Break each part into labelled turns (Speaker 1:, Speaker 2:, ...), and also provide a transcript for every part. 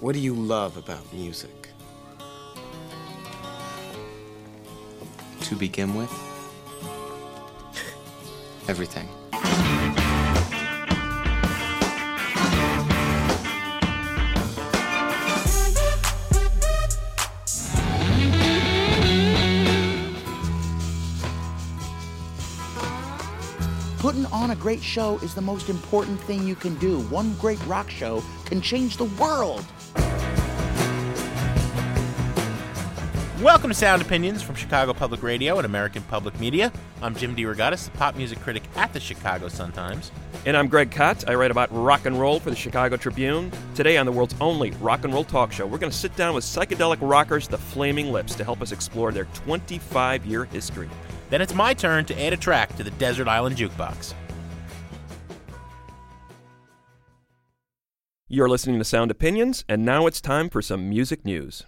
Speaker 1: What do you love about music?
Speaker 2: To begin with, everything.
Speaker 3: Putting on a great show is the most important thing you can do. One great rock show can change the world.
Speaker 4: Welcome to Sound Opinions from Chicago Public Radio and American Public Media. I'm Jim DeRogatis, the pop music critic at the Chicago Sun-Times.
Speaker 5: And I'm Greg Kot. I write about rock and roll for the Chicago Tribune. Today on the world's only rock and roll talk show, we're going to sit down with psychedelic rockers, the Flaming Lips, to help us explore their 25 year history.
Speaker 4: Then it's my turn to add a track to the Desert Island Jukebox.
Speaker 5: You're listening to Sound Opinions, and now it's time for some music news.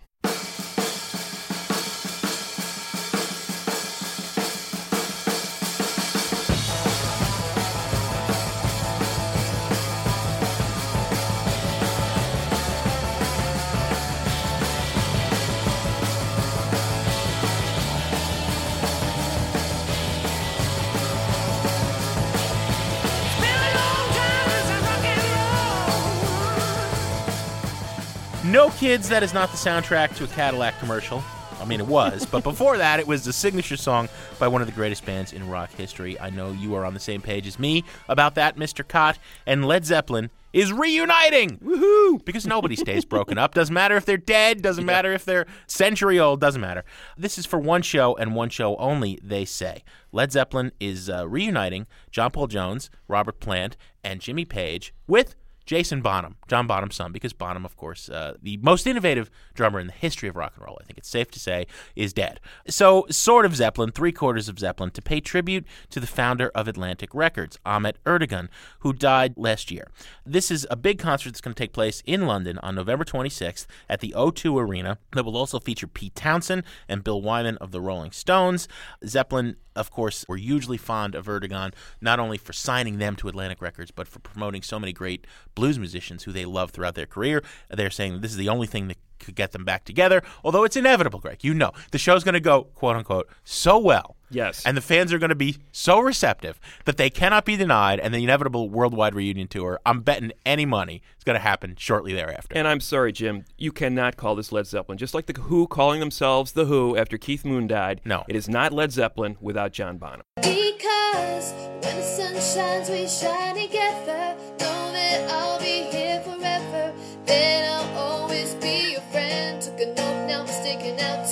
Speaker 4: Kids, that is not the soundtrack to a Cadillac commercial. I mean, it was, but before that, it was the signature song by one of the greatest bands in rock history. I know you are on the same page as me about that, Mr. Kot. And Led Zeppelin is reuniting! Woohoo! Because nobody stays broken up. Doesn't matter if they're dead, doesn't matter if they're century old, doesn't matter. This is for one show and one show only, they say. Led Zeppelin is uh, reuniting John Paul Jones, Robert Plant, and Jimmy Page with Jason Bonham, John Bonham's son, because Bonham, of course, uh, the most innovative drummer in the history of rock and roll, I think it's safe to say, is dead. So, sort of Zeppelin, three quarters of Zeppelin, to pay tribute to the founder of Atlantic Records, Ahmet Ertegun, who died last year. This is a big concert that's going to take place in London on November 26th at the O2 Arena that will also feature Pete Townshend and Bill Wyman of the Rolling Stones. Zeppelin of course, were hugely fond of Ertegun, not only for signing them to Atlantic Records, but for promoting so many great blues musicians who they love throughout their career. They're saying this is the only thing that could get them back together, although it's inevitable, Greg. You know, the show's going to go, quote unquote, so well.
Speaker 5: Yes.
Speaker 4: And the fans are going to be so receptive that they cannot be denied, and the inevitable worldwide reunion tour, I'm betting any money, is going to happen shortly thereafter.
Speaker 5: And I'm sorry, Jim, you cannot call this Led Zeppelin. Just like the Who calling themselves The Who after Keith Moon died.
Speaker 4: No.
Speaker 5: It is not Led Zeppelin without John Bonham.
Speaker 6: Because when the sun shines, we shine together. Know that I'll be here forever. Then I'll always be your friend. Took an oath, now I'm sticking out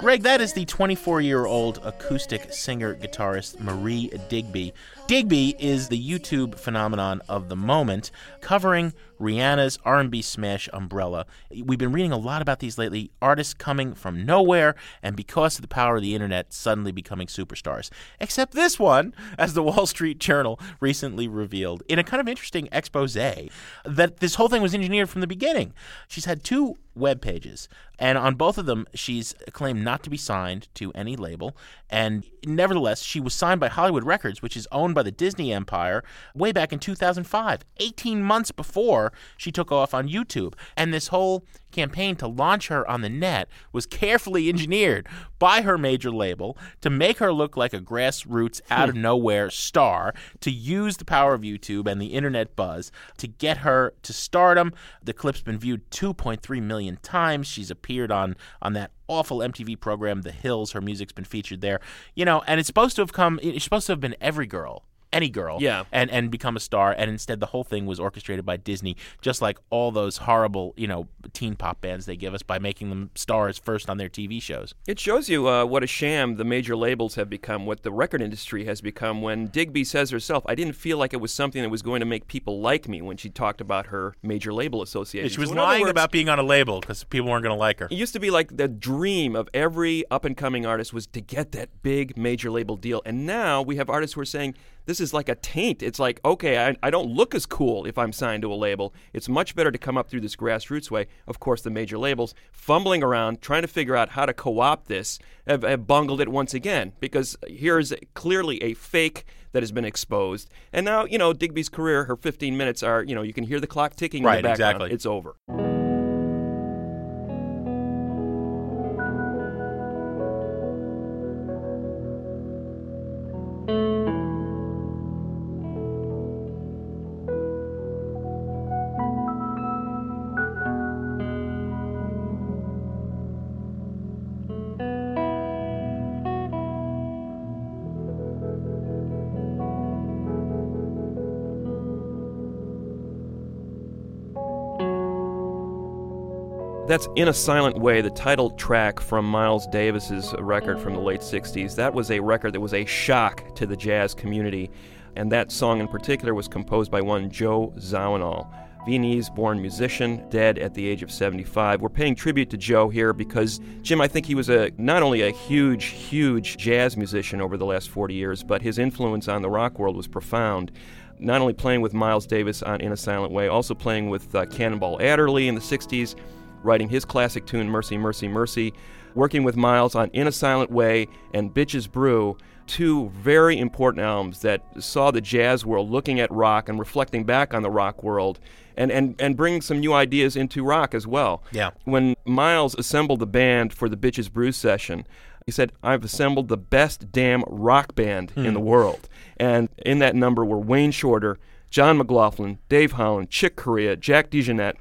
Speaker 4: Greg, that is the 24 year old acoustic singer guitarist Marie Digby. Digby is the YouTube phenomenon of the moment, covering Rihanna's R&B smash Umbrella. We've been reading a lot about these lately, artists coming from nowhere and because of the power of the internet suddenly becoming superstars. Except this one, as the Wall Street Journal recently revealed in a kind of interesting expose that this whole thing was engineered from the beginning. She's had two web pages, and on both of them she's claimed not to be signed to any label, and nevertheless she was signed by Hollywood Records, which is owned by the Disney empire, way back in 2005, 18 months before she took off on YouTube. And this whole campaign to launch her on the net was carefully engineered by her major label to make her look like a grassroots, hmm. out of nowhere star, to use the power of YouTube and the internet buzz to get her to stardom. The clip's been viewed 2.3 million times. She's appeared on on that awful MTV program, The Hills. Her music's been featured there. You know, and it's supposed to have come. It's supposed to have been every girl any girl
Speaker 5: Yeah.
Speaker 4: and and become a star and instead the whole thing was orchestrated by Disney just like all those horrible you know teen pop bands they give us by making them stars first on their TV shows
Speaker 5: It shows you uh, what a sham the major labels have become, what the record industry has become. When Digby says herself, "I didn't feel like it was something that was going to make people like me." When she talked about her major label association,
Speaker 4: she was
Speaker 5: So
Speaker 4: lying
Speaker 5: words,
Speaker 4: about being on a label because people weren't going to like her
Speaker 5: It used to be like the dream of every up and coming artist was to get that big major label deal. And now we have artists who are saying this is like a taint. It's like, okay, I, I don't look as cool if I'm signed to a label. It's much better to come up through this grassroots way. Of course, the major labels fumbling around trying to figure out how to co opt this have, have bungled it once again because here's clearly a fake that has been exposed. And now, you know, Digby's career, her 15 minutes are, you know, you can hear the clock ticking in
Speaker 4: Right,
Speaker 5: the background.
Speaker 4: exactly.
Speaker 5: It's over. That's In a Silent Way, the title track from Miles Davis's record from the late 60s. That was a record that was a shock to the jazz community, and that song in particular was composed by one Joe Zawinul. Viennese born musician, dead at the age of 75. We're paying tribute to Joe here because, Jim, I think he was a not only a huge, huge jazz musician over the last 40 years, but his influence on the rock world was profound not only playing with Miles Davis on In a Silent Way, also playing with uh, Cannonball Adderley in the 60s, writing his classic tune Mercy, Mercy, Mercy, working with Miles on In a Silent Way and Bitches Brew, two very important albums that saw the jazz world looking at rock and reflecting back on the rock world and, and, and bringing some new ideas into rock as well.
Speaker 4: Yeah.
Speaker 5: When Miles assembled the band for the Bitches Brew session, he said, I've assembled the best damn rock band in hmm. the world. And in that number were Wayne Shorter, John McLaughlin, Dave Holland, Chick Corea, Jack DeJohnette,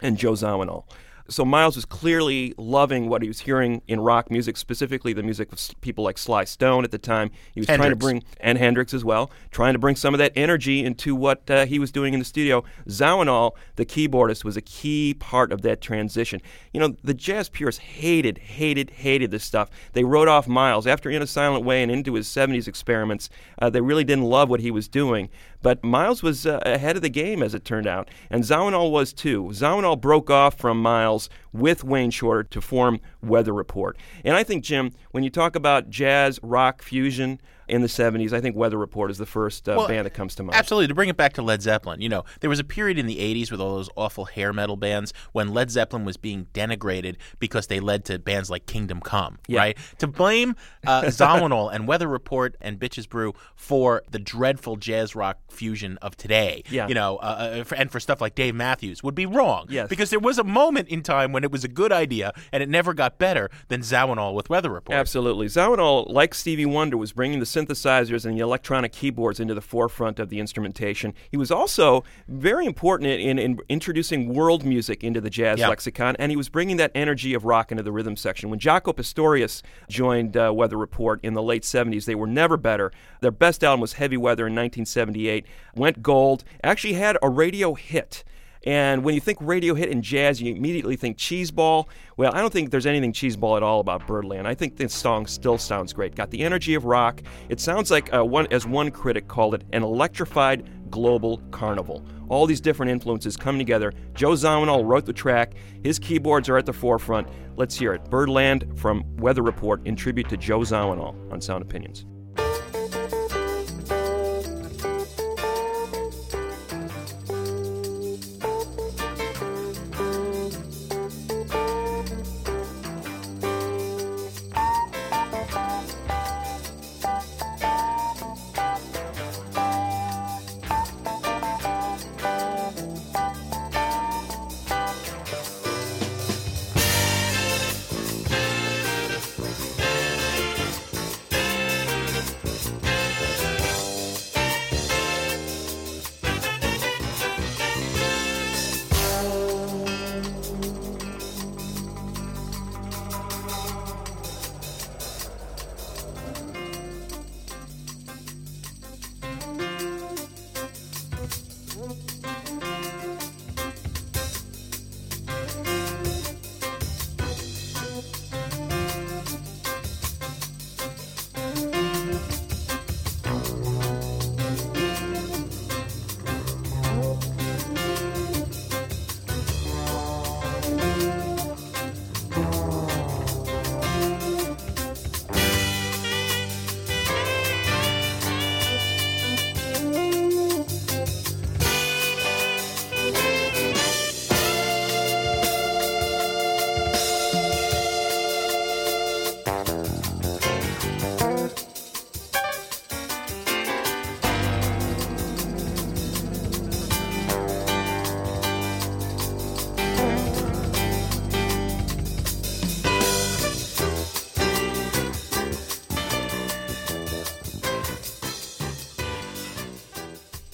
Speaker 5: and Joe Zawinul. So Miles was clearly loving what he was hearing in rock music, specifically the music of people like Sly Stone at the time. He was trying to bring and Hendrix as well, trying to bring some of that energy into what uh, he was doing in the studio. Zawinul, the keyboardist, was a key part of that transition. You know, the jazz purists hated, hated, hated this stuff. They wrote off Miles after In a Silent Way and into his 70s experiments. Uh, they really didn't love what he was doing. But Miles was uh, ahead of the game, as it turned out, and Zawinul was too. Zawinul broke off from Miles with Wayne Shorter to form Weather Report. And I think, Jim, when you talk about jazz rock fusion in the 70s, I think Weather Report is the first uh,
Speaker 4: Well,
Speaker 5: band that comes to mind.
Speaker 4: Absolutely. To bring it back to Led Zeppelin, you know, there was a period in the 80s with all those awful hair metal bands when Led Zeppelin was being denigrated because they led to bands like Kingdom Come,
Speaker 5: Yeah.
Speaker 4: right? To blame uh, Zawinul and Weather Report and Bitches Brew for the dreadful jazz rock fusion of today,
Speaker 5: Yeah.
Speaker 4: you know, uh, uh, for, and for stuff like Dave Matthews would be wrong.
Speaker 5: Yes.
Speaker 4: Because there was a moment in time when it was a good idea and it never got better than Zawinul with Weather Report.
Speaker 5: Absolutely. Zawinul, like Stevie Wonder, was bringing the synthesizers and the electronic keyboards into the forefront of the instrumentation. He was also very important in, in, in introducing world music into the jazz
Speaker 4: Yeah.
Speaker 5: lexicon, and he was bringing that energy of rock into the rhythm section. When Jaco Pastorius joined uh, Weather Report in the late 70s, they were never better. Their best album was Heavy Weather in 1978, went gold, actually had a radio hit. And when you think radio hit and jazz, you immediately think cheeseball. Well, I don't think there's anything cheeseball at all about Birdland. I think this song still sounds great. Got the energy of rock. It sounds like uh, one, as one critic called it, an electrified global carnival. All these different influences come together. Joe Zawinul wrote the track. His keyboards are at the forefront. Let's hear it. Birdland from Weather Report in tribute to Joe Zawinul on Sound Opinions.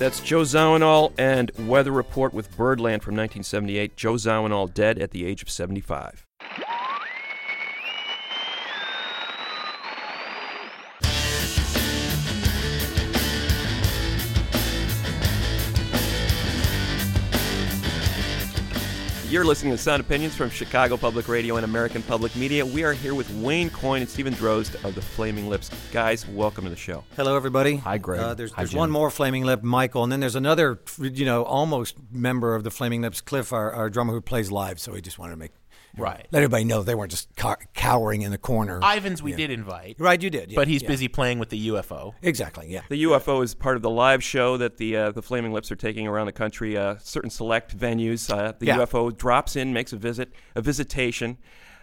Speaker 5: That's Joe Zawinul and Weather Report with Birdland from 1978. Joe Zawinul dead at the age of 75. You're listening to Sound Opinions from Chicago Public Radio and American Public Media. We are here with Wayne Coyne and Steven Drozd of the Flaming Lips. Guys, welcome to the show.
Speaker 7: Hello, everybody.
Speaker 8: Hi, Greg.
Speaker 7: Uh, there's
Speaker 8: Hi,
Speaker 7: there's
Speaker 8: Jim.
Speaker 7: one more Flaming Lip, Michael, and then there's another, you know, almost member of the Flaming Lips, Cliff, our, our drummer who plays live. So we just wanted to make
Speaker 4: Right.
Speaker 7: let everybody know they weren't just cow- cowering in the corner.
Speaker 4: Ivins we did invite,
Speaker 7: right, you did, yeah,
Speaker 4: but he's
Speaker 7: yeah.
Speaker 4: busy playing with the UFO.
Speaker 7: Exactly, yeah.
Speaker 5: The UFO is part of the live show that the uh, the Flaming Lips are taking around the country. Uh, certain select venues. Uh, the
Speaker 7: Yeah.
Speaker 5: UFO drops in, makes a visit, a visitation.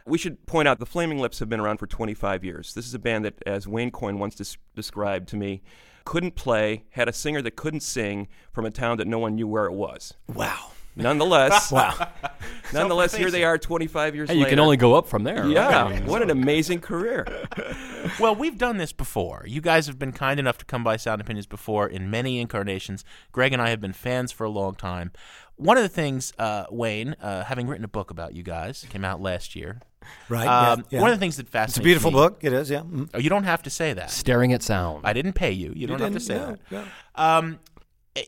Speaker 5: We should point out the Flaming Lips have been around for 25 years. This is a band that, as Wayne Coyne once des- described to me, couldn't play, had a singer that couldn't sing from a town that no one knew where it was.
Speaker 7: Wow.
Speaker 5: Nonetheless,
Speaker 7: Wow.
Speaker 5: nonetheless, here they are 25 years
Speaker 8: Hey,
Speaker 5: later.
Speaker 8: you can only go up from there.
Speaker 5: Yeah,
Speaker 8: I mean,
Speaker 5: what an amazing career.
Speaker 4: Well, we've done this before. You guys have been kind enough to come by Sound Opinions before in many incarnations. Greg and I have been fans for a long time. One of the things, uh, Wayne, uh, having written a book about you guys, came out last year.
Speaker 7: Right.
Speaker 4: Um,
Speaker 7: yeah, yeah.
Speaker 4: One of the things that fascinates
Speaker 7: it's a beautiful
Speaker 4: me-
Speaker 7: book. It is, yeah. Mm.
Speaker 4: Oh, you don't have to say that.
Speaker 8: Staring at sound.
Speaker 4: I didn't pay you. You, don't have to say
Speaker 7: No,
Speaker 4: that.
Speaker 7: no.
Speaker 4: Um, i- i-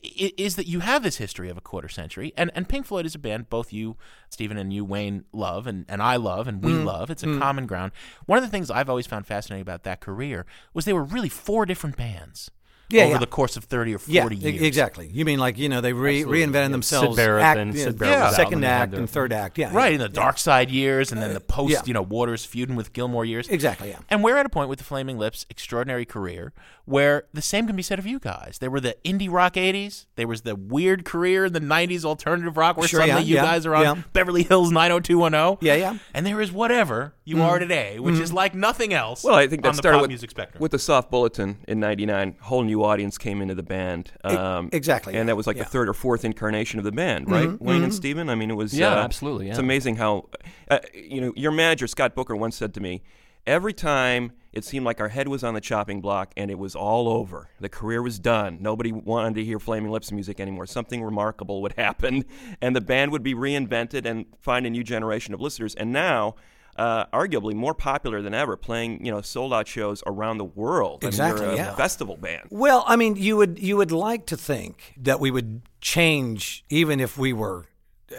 Speaker 4: is that you have this history of a quarter century, and, and Pink Floyd is a band both you, Steven, and you, Wayne, love, and, and I love, and
Speaker 7: Mm.
Speaker 4: we love. It's a common ground. One of the things I've always found fascinating about that career was they were really four different bands
Speaker 7: Yeah,
Speaker 4: over
Speaker 7: yeah.
Speaker 4: the course of 30 or 40
Speaker 7: Yeah,
Speaker 4: years.
Speaker 7: exactly. You mean like, you know, they re- reinvented
Speaker 8: Yeah,
Speaker 7: themselves.
Speaker 8: Syd Barrett
Speaker 7: act,
Speaker 8: and Syd Barrett
Speaker 4: was out
Speaker 7: second
Speaker 8: and
Speaker 7: act and third act. Yeah.
Speaker 4: Right,
Speaker 7: yeah.
Speaker 4: in the Dark Side years, and then the post,
Speaker 7: yeah.
Speaker 4: you know, Waters feuding with Gilmour years.
Speaker 7: Exactly, yeah.
Speaker 4: And we're at a point with the Flaming Lips' extraordinary career where the same can be said of you guys. There were the indie rock 80s. There was the weird career in the 90s, alternative rock, where
Speaker 7: Sure,
Speaker 4: suddenly
Speaker 7: yeah,
Speaker 4: you
Speaker 7: yeah,
Speaker 4: guys are on
Speaker 7: yeah.
Speaker 4: Beverly Hills 90210.
Speaker 7: Yeah, yeah.
Speaker 4: And there is whatever you mm-hmm. are today, which is mm-hmm. like nothing else
Speaker 5: Well, I think that
Speaker 4: on the
Speaker 5: started
Speaker 4: pop
Speaker 5: with,
Speaker 4: music spectrum.
Speaker 5: with the Soft Bulletin in '99. Whole new audience came into the band. Um,
Speaker 7: exactly,
Speaker 5: and
Speaker 7: yeah,
Speaker 5: that was like
Speaker 7: yeah. Mm-hmm,
Speaker 5: the third or fourth incarnation of the band, right? Wayne and Steven? I mean, it was.
Speaker 8: Yeah,
Speaker 5: uh,
Speaker 8: absolutely,
Speaker 5: It's amazing how, uh, you know, your manager Scott Booker once said to me, every time it seemed like our head was on the chopping block and it was all over. The career was done. Nobody wanted to hear Flaming Lips music anymore. Something remarkable would happen, and the band would be reinvented and find a new generation of listeners. And now. Uh, arguably more popular than ever, playing you know sold out shows around the world. I mean,
Speaker 7: Exactly,
Speaker 5: you're a
Speaker 7: yeah.
Speaker 5: festival band.
Speaker 7: Well, I mean, you would you would like to think that we would change, even if we were,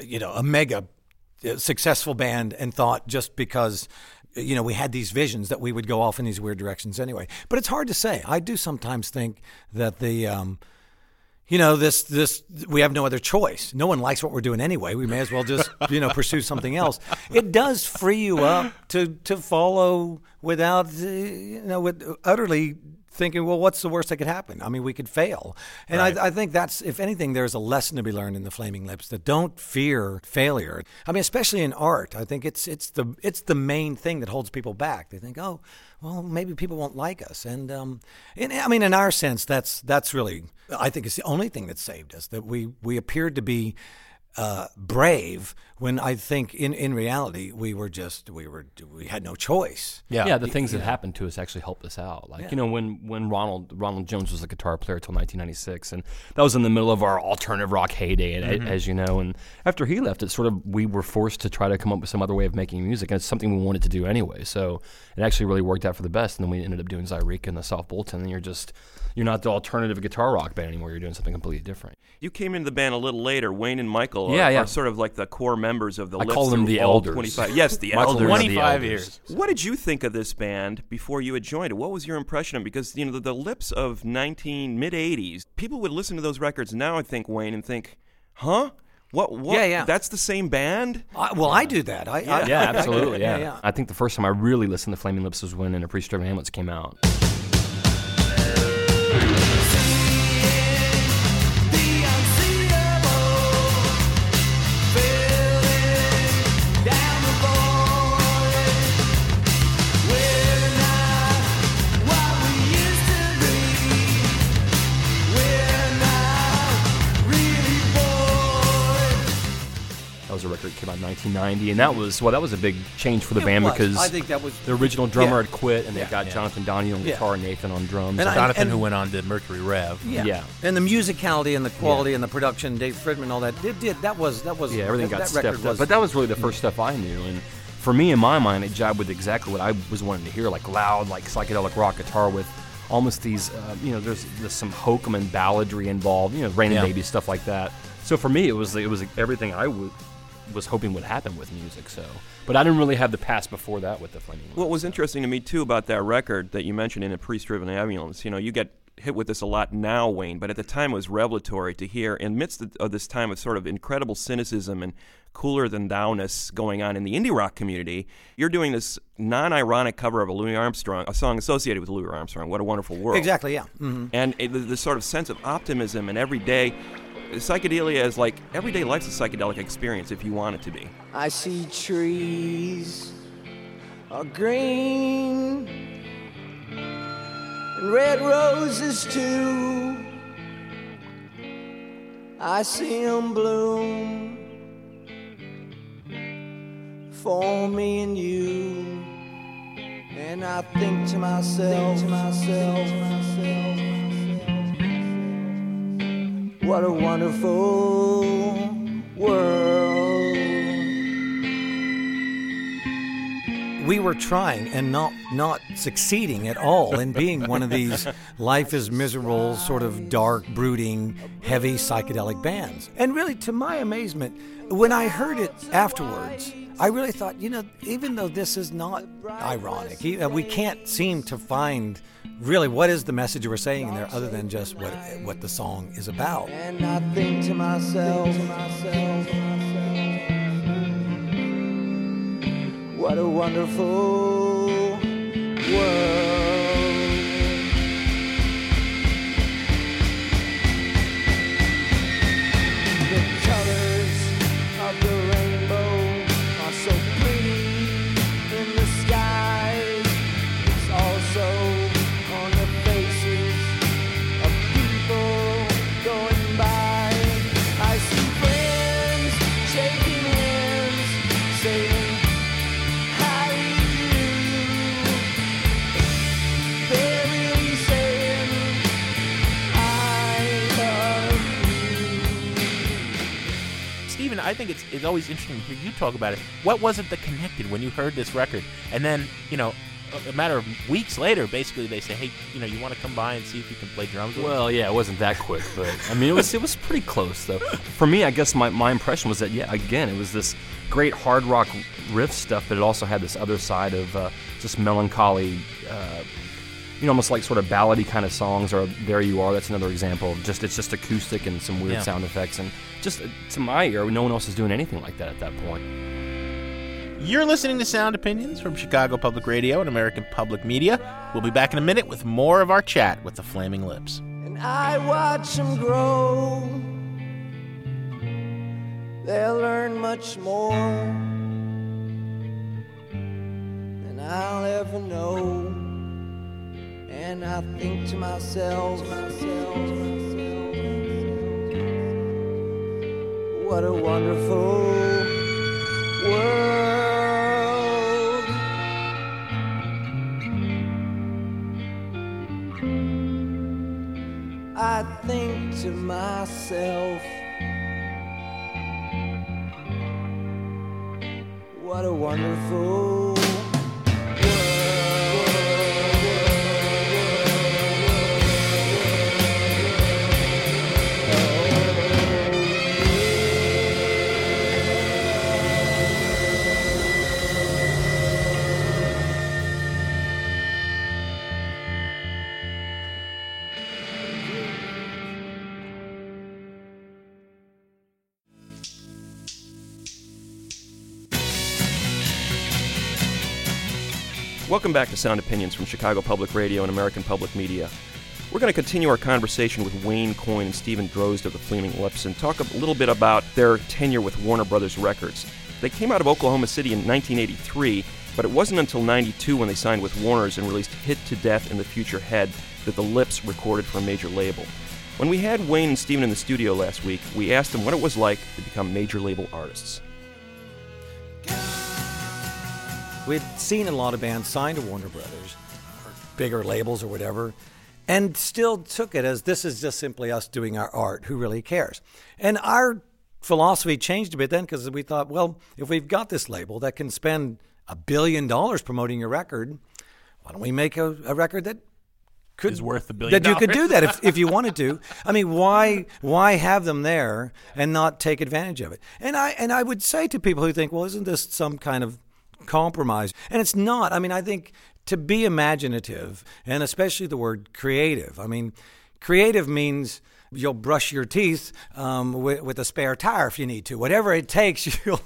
Speaker 7: you know, a mega uh, successful band, and thought just because. You know, we had these visions that we would go off in these weird directions anyway. But it's hard to say. I do sometimes think that the, um, you know, this this we have no other choice. No one likes what we're doing anyway. We may as well just you know pursue something else. It does free you up to to follow without you know with utterly thinking, well, what's the worst that could happen? I mean, we could fail, and I, I think that's if anything, there's a lesson to be learned in the Flaming Lips that don't fear failure. I mean, especially in art, I think it's it's the it's the main thing that holds people back. They think, oh, well, maybe people won't like us, and um, in, I mean, in our sense, that's that's really I think it's the only thing that saved us that we we appeared to be uh, brave when I think in, in reality we were just we were we had no choice.
Speaker 4: yeah.
Speaker 8: yeah, the things that happened to us actually helped us out. Like you know, when when Ronald Ronald Jones was a guitar player till 1996, and that was in the middle of our alternative rock heyday, a- as you know. And after he left, it sort of we were forced to try to come up with some other way of making music, and it's something we wanted to do anyway. So it actually really worked out for the best. And then we ended up doing Zaireeka and the Soft Bulletin, and you're just you're not the alternative guitar rock band anymore. You're doing something completely different.
Speaker 5: You came into the band a little later. Wayne and Michael are,
Speaker 8: Yeah, yeah.
Speaker 5: are sort of like the core members of the
Speaker 8: I call them the
Speaker 5: all
Speaker 8: elders.
Speaker 5: 25. Yes, the elders.
Speaker 8: and the
Speaker 4: 25
Speaker 8: elders.
Speaker 4: years.
Speaker 5: What did you think of this band before you had joined it? What was your impression of? Because, you know, the, the Lips of 19, mid 80s, people would listen to those records now, I think, Wayne, and think, huh? What, what?
Speaker 7: Yeah, yeah.
Speaker 5: That's the same band?
Speaker 7: I, well, I do that. I, I,
Speaker 8: Yeah, absolutely.
Speaker 7: yeah,
Speaker 8: Yeah.
Speaker 7: yeah.
Speaker 8: I think the first time I really listened to Flaming Lips was when In a Priest Driven Ambulance came out. 1990, and that was well, that was a big change for the
Speaker 7: It
Speaker 8: band
Speaker 7: was.
Speaker 8: because
Speaker 7: I think that was
Speaker 8: the original drummer
Speaker 7: Yeah.
Speaker 8: had quit, and they got
Speaker 4: Yeah.
Speaker 8: Jonathan Donahue on guitar, and Nathan on drums.
Speaker 7: And I-
Speaker 4: Jonathan,
Speaker 7: and-
Speaker 4: who went on to Mercury Rev.
Speaker 7: Yeah.
Speaker 8: Yeah.
Speaker 7: and the musicality and the quality and the production, Dave Fridmann, all that. It did. That was that was
Speaker 8: yeah, everything
Speaker 7: that,
Speaker 8: got
Speaker 7: that
Speaker 8: stepped up.
Speaker 7: was-
Speaker 8: But that was really the first stuff I knew, and for me, in my mind, it jived with exactly what I was wanting to hear, like loud, like psychedelic rock guitar with almost these, uh, you know, there's, there's some hokum and balladry involved, you know, Raining
Speaker 4: Yeah.
Speaker 8: Baby stuff like that. So for me, it was it was everything I would was hoping would happen with music. So, but I didn't really have the past before that with the Flaming Lips.
Speaker 5: What was interesting to me too about that record that you mentioned in a priest-driven ambulance, you know, you get hit with this a lot now, Wayne, but at the time it was revelatory to hear in midst of- of this time of sort of incredible cynicism and cooler than thou-ness going on in the indie rock community. You're doing this non-ironic cover of a Louis Armstrong, a song associated with Louis Armstrong. What a wonderful world!
Speaker 7: exactly. Yeah. hmm
Speaker 5: and it, the, the sort of sense of optimism and everyday psychedelia is like everyday life's a psychedelic experience if you want it to be.
Speaker 9: I see trees are green and red roses too. I see 'em bloom for me and you. And I think to myself, to myself, to myself, what a wonderful world.
Speaker 7: we were trying and not not succeeding at all in being one of these life is miserable sort of dark brooding heavy psychedelic bands and really to my amazement when i heard it afterwards i really thought you know even though this is not ironic uh, we can't seem to find really what is the message we're saying in there other than just what what the song is about
Speaker 9: And I think to myself, to myself, to myself, what a wonderful world. I
Speaker 4: think it's it's always interesting to hear you talk about it. What was it that connected when you heard this record? And then, you know, a, matter of weeks later, basically they say, hey, you know, you want to come by and see if you can play drums?
Speaker 8: Well, yeah, it wasn't that quick, but I mean, it was it was pretty close though. For me, I guess my, my impression was that yeah, again, it was this great hard rock riff stuff, but it also had this other side of uh, just melancholy, uh, you know, almost like sort of ballady kind of songs. Or "There You Are," that's another example. of Just it's just acoustic and some weird
Speaker 4: Yeah.
Speaker 8: sound effects, and just uh, to my ear, no one else is doing anything like that at that point.
Speaker 4: You're listening to Sound Opinions from Chicago Public Radio and American Public Media. We'll be back in a minute with more of our chat with the Flaming Lips.
Speaker 9: and I watch them grow. They'll learn much more than I'll ever know. And I think to myself, myself, myself, what a wonderful world. I think to myself, what a wonderful
Speaker 5: Welcome back to Sound Opinions from Chicago Public Radio and American Public Media. We're going to continue our conversation with Wayne Coyne and Steven Drozd of the Flaming Lips and talk a little bit about their tenure with Warner Brothers Records. They came out of Oklahoma City in 1983, but it wasn't until 92 when they signed with Warner's and released Hit to Death and the Future Head that the Lips recorded for a major label. When we had Wayne and Steven in the studio last week, we asked them what it was like to become major label artists.
Speaker 7: We'd seen a lot of bands signed to Warner Brothers or bigger labels or whatever, and still took it as this is just simply us doing our art. Who really cares? And our philosophy changed a bit then because we thought, well, if we've got this label that can spend a billion dollars promoting your record, why don't we make a, a record that could
Speaker 4: Is worth a billion
Speaker 7: that you could do that if, if you wanted to. I mean, why why have them there and not take advantage of it? And I and I would say to people who think, well, isn't this some kind of compromise? And it's not. I mean, I think to be imaginative and especially the word creative. I mean, creative means you'll brush your teeth um, with, with a spare tire if you need to. Whatever it takes, you'll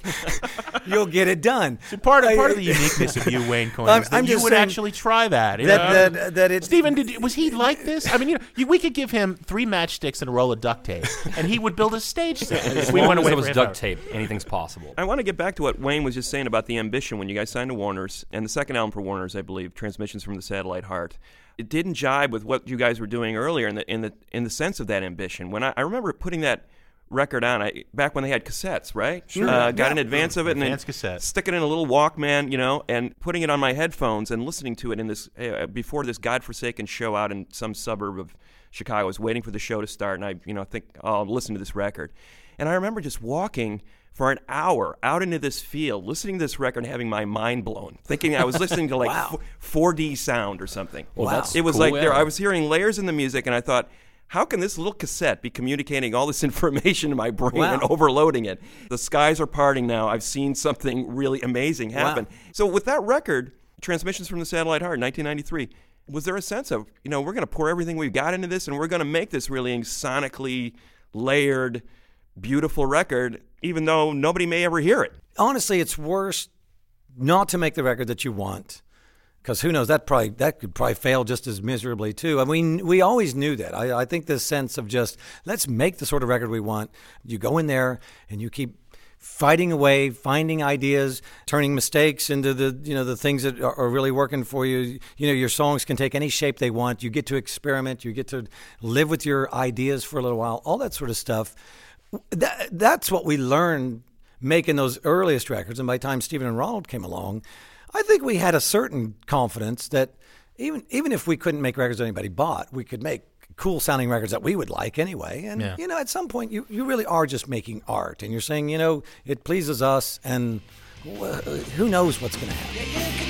Speaker 7: you'll get it done.
Speaker 4: So part of part of the uniqueness of you, Wayne Coyne,
Speaker 7: I'm-
Speaker 4: is that
Speaker 7: I'm
Speaker 4: you would actually try that. you
Speaker 7: that-
Speaker 4: know?
Speaker 7: that- that it-
Speaker 4: Steven, did, was he like this? I mean, you know, you, we could give him three matchsticks and a roll of duct tape, and he would build a stage set.
Speaker 8: As
Speaker 4: we
Speaker 8: long
Speaker 4: went
Speaker 8: as
Speaker 4: away
Speaker 8: it was duct
Speaker 4: hour.
Speaker 8: tape, anything's possible.
Speaker 5: I want to get back to what Wayne was just saying about the ambition when you guys signed to Warner's and the second album for Warner's, I believe, Transmissions from the Satellite Heart. It didn't jibe with what you guys were doing earlier in the in the in the sense of that ambition. When I, I remember putting that record on, I, back when they had cassettes, right?
Speaker 4: Sure.
Speaker 5: Uh, got
Speaker 4: Yeah.
Speaker 5: an advance of it and then
Speaker 4: Advance cassette.
Speaker 5: stick it in a little Walkman, you know, and putting it on my headphones and listening to it in this uh, before this godforsaken show out in some suburb of Chicago. I was waiting for the show to start, and I, you know, think oh, I'll listen to this record. And I remember just walking for an hour out into this field, listening to this record, and having my mind blown, thinking I was listening to like
Speaker 7: Wow.
Speaker 5: 4D sound or something.
Speaker 8: Well, Wow.
Speaker 5: it was
Speaker 8: cool,
Speaker 5: like there. I was hearing layers in the music, and I thought. How can this little cassette be communicating all this information to my brain
Speaker 7: Wow.
Speaker 5: and overloading it? The skies are parting now. I've seen something really amazing happen.
Speaker 7: Wow.
Speaker 5: So with that record, Transmissions from the Satellite Heart, 1993, was there a sense of, you know, we're going to pour everything we've got into this and we're going to make this really sonically layered, beautiful record, even though nobody may ever hear it?
Speaker 7: honestly, it's worse not to make the record that you want. Because who knows? That probably that could probably fail just as miserably too. I mean, we always knew that. I, I think this sense of just let's make the sort of record we want. You go in there and you keep fighting away, finding ideas, turning mistakes into the you know the things that are, are really working for you. You know, your songs can take any shape they want. You get to experiment. You get to live with your ideas for a little while. All that sort of stuff. That, that's what we learned making those earliest records. And by the time Steven and Ronald came along, I think we had a certain confidence that even even if we couldn't make records that anybody bought, we could make cool sounding records that we would like anyway. And
Speaker 4: Yeah.
Speaker 7: you know, at some point, you you really are just making art, and you're saying, you know, it pleases us, and wh- who knows what's going to happen.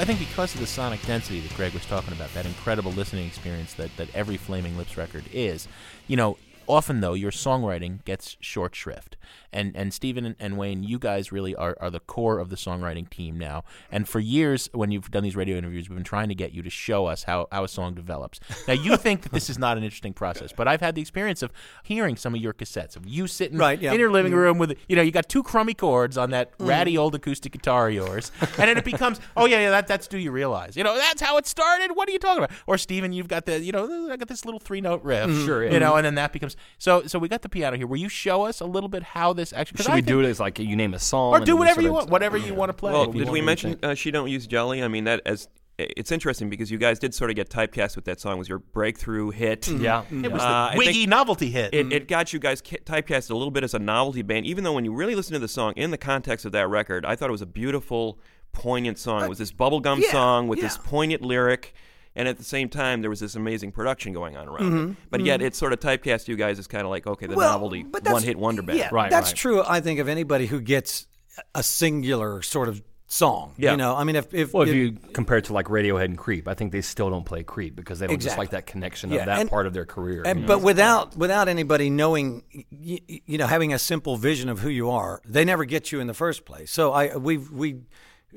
Speaker 4: I think because of the sonic density that Greg was talking about, that incredible listening experience that, that every Flaming Lips record is, you know, often though your songwriting gets short shrift. And and Steven and, and Wayne, you guys really are, are the core of the songwriting team now. And for years, when you've done these radio interviews, we've been trying to get you to show us how, how a song develops. Now you think that this is not an interesting process, but I've had the experience of hearing some of your cassettes of you sitting
Speaker 7: Right, yeah.
Speaker 4: in your living room with you know you got two crummy chords on that mm. ratty old acoustic guitar of yours, and then it becomes oh yeah yeah that that's do you realize you know that's how it started. What are you talking about? Or Steven you've got the you know I got this little three note riff, mm-hmm.
Speaker 8: Sure, yeah.
Speaker 4: you know, and then that becomes so so we got the piano here. Will you show us a little bit how this actually? 'cause
Speaker 8: Should
Speaker 4: I
Speaker 8: we do
Speaker 4: think-
Speaker 8: it as like you name a song
Speaker 4: or do whatever
Speaker 8: sort
Speaker 4: you
Speaker 8: of-
Speaker 4: want, whatever you want to play.
Speaker 5: Well, did we mention uh, "She Don't Use Jelly"? I mean, that as it's interesting because you guys did sort of get typecast with that song. It was your breakthrough hit?
Speaker 8: Yeah.
Speaker 4: It was
Speaker 5: Uh,
Speaker 4: the Wiggy
Speaker 5: think
Speaker 4: novelty hit.
Speaker 5: It, it got you guys ki- typecast a little bit as a novelty band, even though when you really listen to the song in the context of that record, I thought it was a beautiful, poignant song. It was this bubblegum
Speaker 7: yeah,
Speaker 5: song with this poignant lyric, and at the same time, there was this amazing production going on around
Speaker 7: Mm-hmm,
Speaker 5: it. But yet, it sort of typecast you guys as kind of like, okay, the
Speaker 7: Well,
Speaker 5: novelty,
Speaker 7: but
Speaker 5: one hit wonder band.
Speaker 7: Yeah,
Speaker 8: Right,
Speaker 7: that's
Speaker 8: right.
Speaker 7: true. I think of anybody who gets a singular sort of song.
Speaker 5: Yeah.
Speaker 7: You know, I mean, if if,
Speaker 8: Well, if you compare it to like Radiohead and Creep, I think they still don't play Creep because they don't just like that connection
Speaker 7: Yeah,
Speaker 8: of that
Speaker 7: and-
Speaker 8: part of their career.
Speaker 7: And,
Speaker 8: you know?
Speaker 7: but without without anybody knowing, you, you know, having a simple vision of who you are, they never get you in the first place. So I we we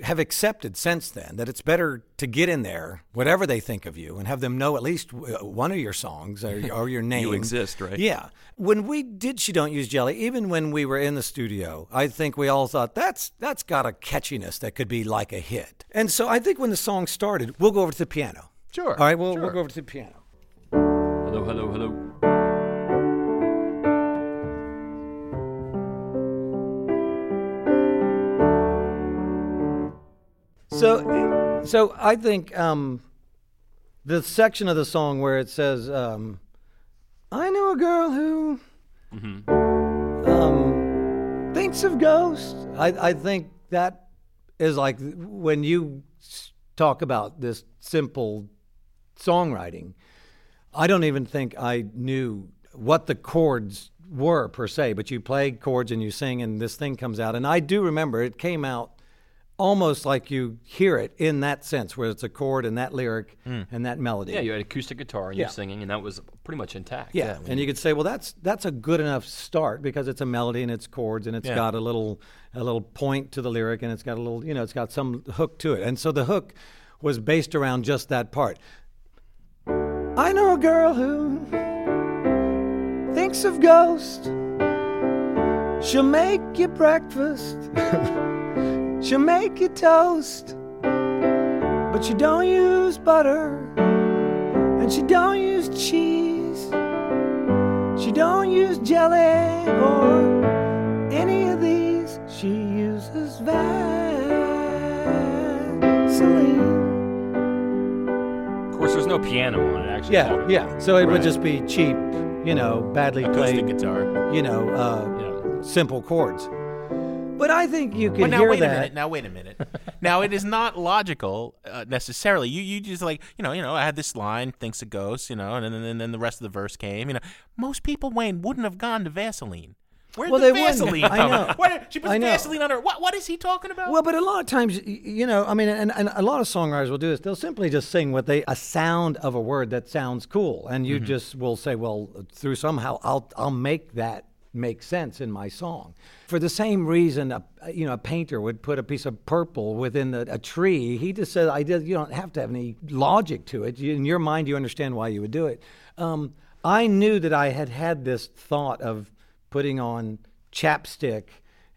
Speaker 7: have accepted since then that it's better to get in there, whatever they think of you, and have them know at least uh, one of your songs or, or your name.
Speaker 5: you exist, right?
Speaker 7: Yeah. When we did She Don't Use Jelly, even when we were in the studio, I think we all thought that's that's got a catchiness that could be like a hit. And so I think when the song started, we'll go over to the piano.
Speaker 4: Sure.
Speaker 7: All right, we'll, we'll go over to the piano.
Speaker 8: Hello, hello, hello.
Speaker 7: So, so I think um, the section of the song where it says, um, "I know a girl who um, thinks of ghosts." I, I think that is like when you talk about this simple songwriting. I don't even think I knew what the chords were per se, but you play chords and you sing, and this thing comes out. And I do remember it came out almost like you hear it in that sense, where it's a chord and that lyric hmm. and that melody.
Speaker 8: Yeah, you had acoustic guitar and
Speaker 7: Yeah.
Speaker 8: you're singing, and that was pretty much intact.
Speaker 7: Yeah, and you could say, well, that's that's a good enough start because it's a melody and it's chords and it's
Speaker 4: Yeah.
Speaker 7: got a little a little point to the lyric and it's got a little you know it's got some hook to it. And so the hook was based around just that part. I know a girl who thinks of ghosts. She'll make you breakfast. She'll make you toast. But she don't use butter and she don't use cheese. She don't use jelly or any of these. She uses Vaseline.
Speaker 8: Of course, there's no piano on it, actually.
Speaker 7: Yeah, yeah. So it would just be cheap, you know, badly
Speaker 4: Acoustic
Speaker 7: played,
Speaker 4: guitar.
Speaker 7: you know, uh,
Speaker 8: Yeah.
Speaker 7: simple chords. But I think you
Speaker 4: But
Speaker 7: can
Speaker 4: now
Speaker 7: hear
Speaker 4: wait
Speaker 7: that.
Speaker 4: a minute. Now wait a minute. now it is not logical uh, necessarily. You you just like you know you know I had this line thinks a ghost you know and then and then the rest of the verse came you know most people Wayne wouldn't have gone to Vaseline. Where'd
Speaker 7: Well,
Speaker 4: the
Speaker 7: they wouldn't.
Speaker 4: Vaseline
Speaker 7: I
Speaker 4: come?
Speaker 7: know.
Speaker 4: Where, she puts
Speaker 7: I.
Speaker 4: Vaseline on her. What what is he talking about?
Speaker 7: Well, but a lot of times, you know, I mean, and, and a lot of songwriters will do this. They'll simply just sing what they a sound of a word that sounds cool, and you just will say, well, through somehow, I'll I'll make that make sense in my song. For the same reason, a, you know, a painter would put a piece of purple within the, a tree. He just said, I did. You don't have to have any logic to it. In your mind, you understand why you would do it. Um, I knew that I had had this thought of putting on chapstick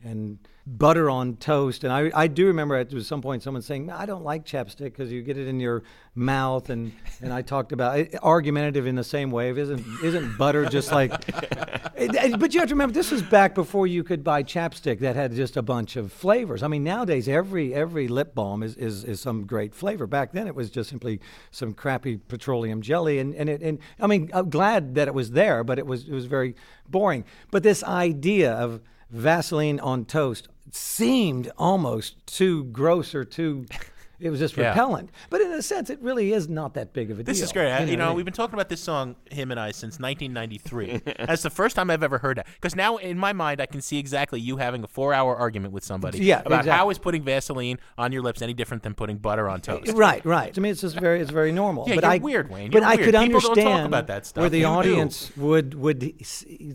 Speaker 7: and butter on toast. And I, I do remember at some point someone saying, I don't like chapstick because you get it in your mouth. And, and I talked about it, argumentative in the same way. Isn't, isn't butter just like. but you have to remember, this was back before you could buy chapstick that had just a bunch of flavors. I mean, nowadays, every, every lip balm is, is, is some great flavor. Back then, it was just simply some crappy petroleum jelly. And, and, it, and I mean, I'm glad that it was there, but it was, it was very boring. But this idea of Vaseline on toast seemed almost too gross or too. It was just
Speaker 4: Yeah.
Speaker 7: repellent. But in a sense, it really is not that big of a
Speaker 4: This
Speaker 7: deal.
Speaker 4: This is great. I- You know,
Speaker 7: what I
Speaker 4: we've been talking about this song, him and I, since 1993. That's the first time I've ever heard it. Because now, in my mind, I can see exactly you having a four-hour argument with somebody
Speaker 7: Yeah,
Speaker 4: about
Speaker 7: exactly.
Speaker 4: how is putting Vaseline on your lips any different than putting butter on toast.
Speaker 7: Right, right. To me, it's just very, it's very normal.
Speaker 4: Yeah,
Speaker 7: but
Speaker 4: you're
Speaker 7: I,
Speaker 4: weird, Wayne.
Speaker 7: But
Speaker 4: You're
Speaker 7: I
Speaker 4: weird.
Speaker 7: could
Speaker 4: People don't talk
Speaker 7: understand
Speaker 4: about that stuff.
Speaker 7: where the
Speaker 4: You do.
Speaker 7: audience would would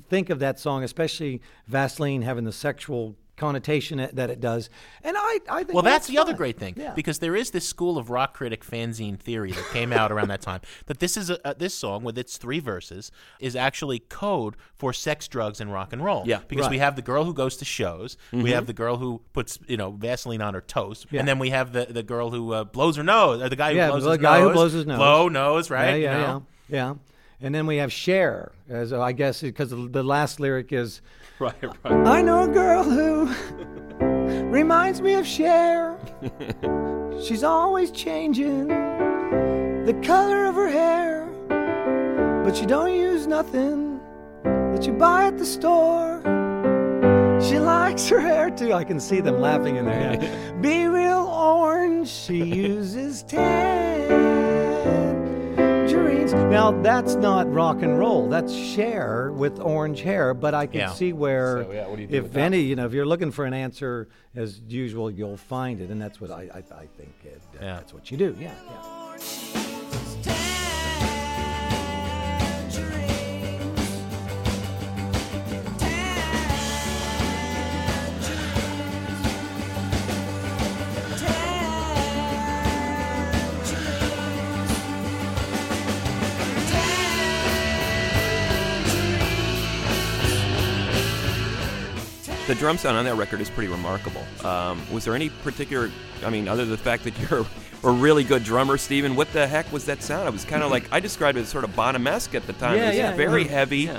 Speaker 7: think of that song, especially Vaseline having the sexual connotation that it does. And I, I think
Speaker 4: Well, that's the other great thing
Speaker 7: Yeah.
Speaker 4: because there is this school of rock critic fanzine theory that came out around that time that this is a, uh, this song with its three verses is actually code for sex, drugs, and rock and roll.
Speaker 5: Yeah.
Speaker 4: because we
Speaker 7: Right. Mm-hmm.
Speaker 4: have the girl who goes to shows, we have the girl who puts you know Vaseline on her toast,
Speaker 7: Yeah.
Speaker 4: and then we have the the girl who uh, blows her nose, or the guy who
Speaker 7: Yeah,
Speaker 4: blows
Speaker 7: the
Speaker 4: his
Speaker 7: guy who
Speaker 4: nose,
Speaker 7: blows his nose.
Speaker 4: blow nose, right?
Speaker 7: Yeah, yeah,
Speaker 4: You know?
Speaker 7: yeah, yeah. And then we have Cher, as uh, I guess, because the last lyric is.
Speaker 8: Right, right.
Speaker 7: I know a girl who reminds me of Cher. She's always changing the color of her hair, but she don't use nothing that you buy at the store. She likes her hair too. I can see them laughing in their head. Be real orange. She uses tangerines. Now that's not rock and roll. That's Cher with orange hair. But I can
Speaker 4: Yeah.
Speaker 7: see where,
Speaker 8: So, yeah, what do you do
Speaker 7: if
Speaker 8: with that?
Speaker 7: any, you know, if you're looking for an answer as usual, you'll find it, and that's what I, I, I think. It,
Speaker 4: Yeah.
Speaker 7: That's what you do. Yeah, yeah.
Speaker 5: The drum sound on that record is pretty remarkable. Um, was there any particular? I mean, other than the fact that you're a really good drummer, Steven, what the heck was that sound? It was kind of like I described it as sort of Bonham-esque at the time.
Speaker 8: Yeah,
Speaker 5: it was
Speaker 8: yeah,
Speaker 5: very
Speaker 8: yeah.
Speaker 5: heavy,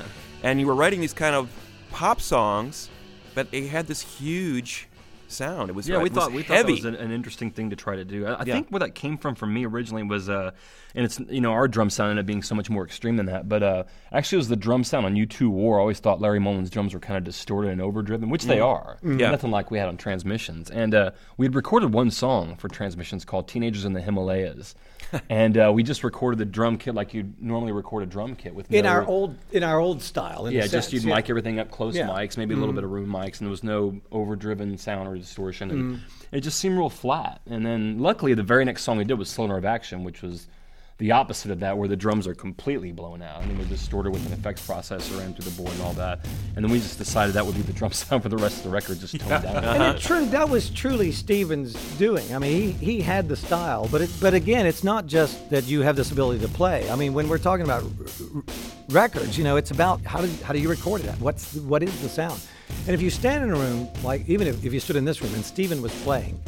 Speaker 5: and you were writing these kind of pop songs, but it had this huge sound. It was
Speaker 8: Yeah, we thought we thought
Speaker 5: heavy.
Speaker 8: that was an, an interesting thing to try to do. I, I
Speaker 5: Yeah.
Speaker 8: think where that came from for me originally was, uh, and it's you know our drum sound ended up being so much more extreme than that. But uh, actually, it was the drum sound on U2 War. I always thought Larry Mullen's drums were kind of distorted and overdriven, which they
Speaker 5: Mm.
Speaker 8: are.
Speaker 5: Yeah.
Speaker 8: Nothing like we had on Transmissions. And uh, we had recorded one song for Transmissions called "Teenagers in the Himalayas," and uh, we just recorded the drum kit like you normally record a drum kit with
Speaker 7: in
Speaker 8: no-
Speaker 7: our old in our old style.
Speaker 8: Yeah, just
Speaker 7: sense,
Speaker 8: you'd
Speaker 7: yeah.
Speaker 8: mic everything up close
Speaker 7: Yeah.
Speaker 8: mics, maybe a little
Speaker 7: Mhm.
Speaker 8: bit of room mics, and there was no overdriven sound or distortion. And
Speaker 7: Mm.
Speaker 8: it just seemed real flat. And then luckily, the very next song we did was Slow Nerve Action, which was the opposite of that, where the drums are completely blown out. I mean, they're distorted with an effects processor and through the board and all that. And then we just decided that would be the drum sound for the rest of the record, just toned down.
Speaker 7: And it true, that was truly Steven's doing. I mean, he, he had the style, but it, but again, it's not just that you have this ability to play. I mean, when we're talking about r- r- records, you know, it's about how do how do you record it? What's what is the sound? And if you stand in a room, like even if, if you stood in this room and Steven was playing,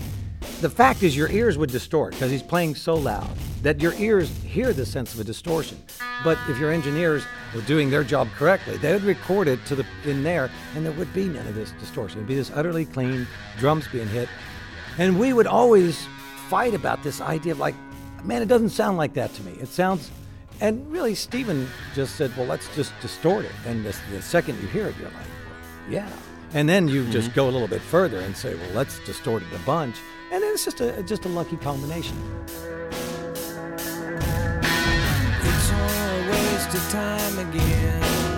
Speaker 7: the fact is your ears would distort because he's playing so loud that your ears hear the sense of a distortion. But if your engineers were doing their job correctly, they would record it to the in there, and there would be none of this distortion. It'd be this utterly clean drums being hit, and we would always fight about this idea of like, man, it doesn't sound like that to me. It sounds. And really, Steven just said, well, let's just distort it. And the, the second you hear it, you're like, yeah. And then you just mm-hmm. go a little bit further and say, well, let's distort it a bunch. And then it's just a just a lucky combination.
Speaker 9: It's all a waste of time again.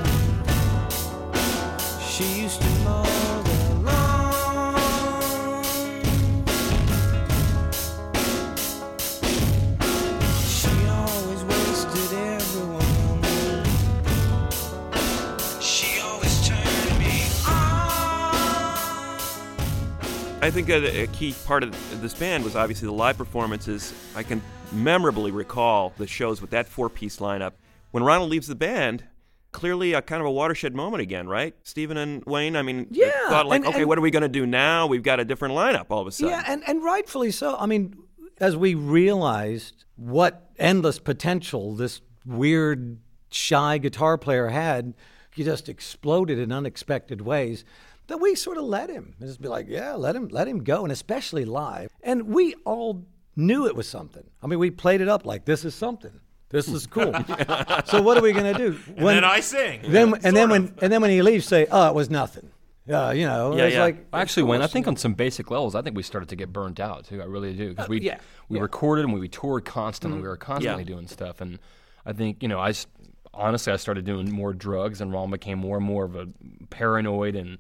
Speaker 5: I think a, a key part of this band was obviously the live performances. I can memorably recall the shows with that four-piece lineup. When Ronald leaves the band, clearly a kind of a watershed moment again, right? Steven and Wayne. I mean,
Speaker 7: Yeah,
Speaker 5: thought like,
Speaker 7: and-
Speaker 5: okay,
Speaker 7: and-
Speaker 5: what are we going to do now? We've got a different lineup all of a sudden.
Speaker 7: Yeah, and, and rightfully so. I mean, as we realized what endless potential this weird, shy guitar player had, he just exploded in unexpected ways. That we sort of let him and just be like, yeah, let him, let him go, and especially live. And we all knew it was something. I mean, we played it up like this is something. This is cool. so what are we gonna do?
Speaker 4: And then I sing.
Speaker 7: Then
Speaker 4: Yeah,
Speaker 7: and then
Speaker 4: sort
Speaker 7: when and then when he leaves, say, oh, it was nothing. Uh, you know, yeah, it's like
Speaker 8: Actually,
Speaker 7: of
Speaker 8: when I think on some basic levels, I think we started to get burnt out too. I really do because
Speaker 7: Uh,
Speaker 8: we
Speaker 7: yeah,
Speaker 8: we
Speaker 7: yeah.
Speaker 8: recorded and we toured constantly.
Speaker 7: Mhm.
Speaker 8: We were constantly
Speaker 7: Yeah.
Speaker 8: doing stuff, and I think you know I s- honestly I started doing more drugs, and Ron became more and more of a paranoid and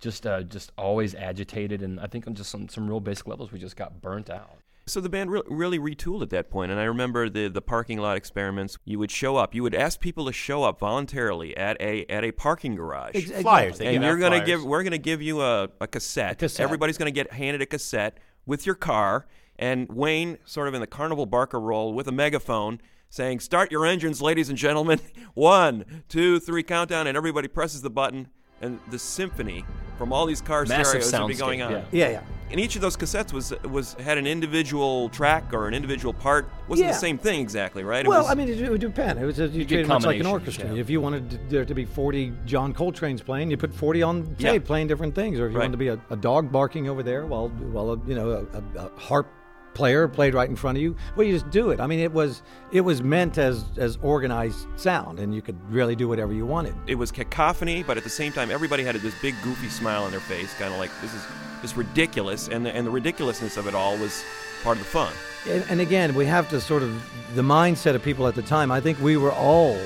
Speaker 8: just uh, just always agitated. And I think on just on some real basic levels, we just got burnt out.
Speaker 5: So the band re- really retooled at that point, and I remember the the parking lot experiments. You would show up. You would ask people to show up voluntarily at a at a parking garage.
Speaker 7: Ex- exactly. Flyers,
Speaker 5: and you're gonna
Speaker 7: flyers.
Speaker 5: give. We're gonna give you a, a cassette.
Speaker 7: cassette.
Speaker 5: Everybody's gonna get handed a cassette with your car, and Wayne, sort of in the Carnival Barker role, with a megaphone. Saying, "Start your engines, ladies and gentlemen! One, two, three, countdown!" And everybody presses the button, and the symphony from all these car
Speaker 8: Massive
Speaker 5: stereos would be going on.
Speaker 8: yeah.
Speaker 7: Yeah, yeah.
Speaker 5: And each of those cassettes was was had an individual track or an individual part. wasn't
Speaker 7: Yeah.
Speaker 5: the same thing exactly, right? It
Speaker 7: well,
Speaker 5: was-
Speaker 7: I mean, it, it would depend. It was you
Speaker 8: get
Speaker 7: treated it much like an orchestra.
Speaker 8: yeah.
Speaker 7: If you wanted to- there to be 40 John Coltrane's playing, you put 40 on
Speaker 5: Yeah.
Speaker 7: tape playing different things. Or if you
Speaker 5: Right.
Speaker 7: wanted to be a, a dog barking over there while while a, you know a, a, a harp player played right in front of you, well, you just do it. I mean, it was it was meant as as organized sound, and you could really do whatever you wanted.
Speaker 5: it was cacophony, but at the same time, everybody had this big goofy smile on their face, kind of like this is this ridiculous, and the, and the ridiculousness of it all was part of the fun.
Speaker 7: And, and again, we have to sort of the mindset of people at the time. I think we were all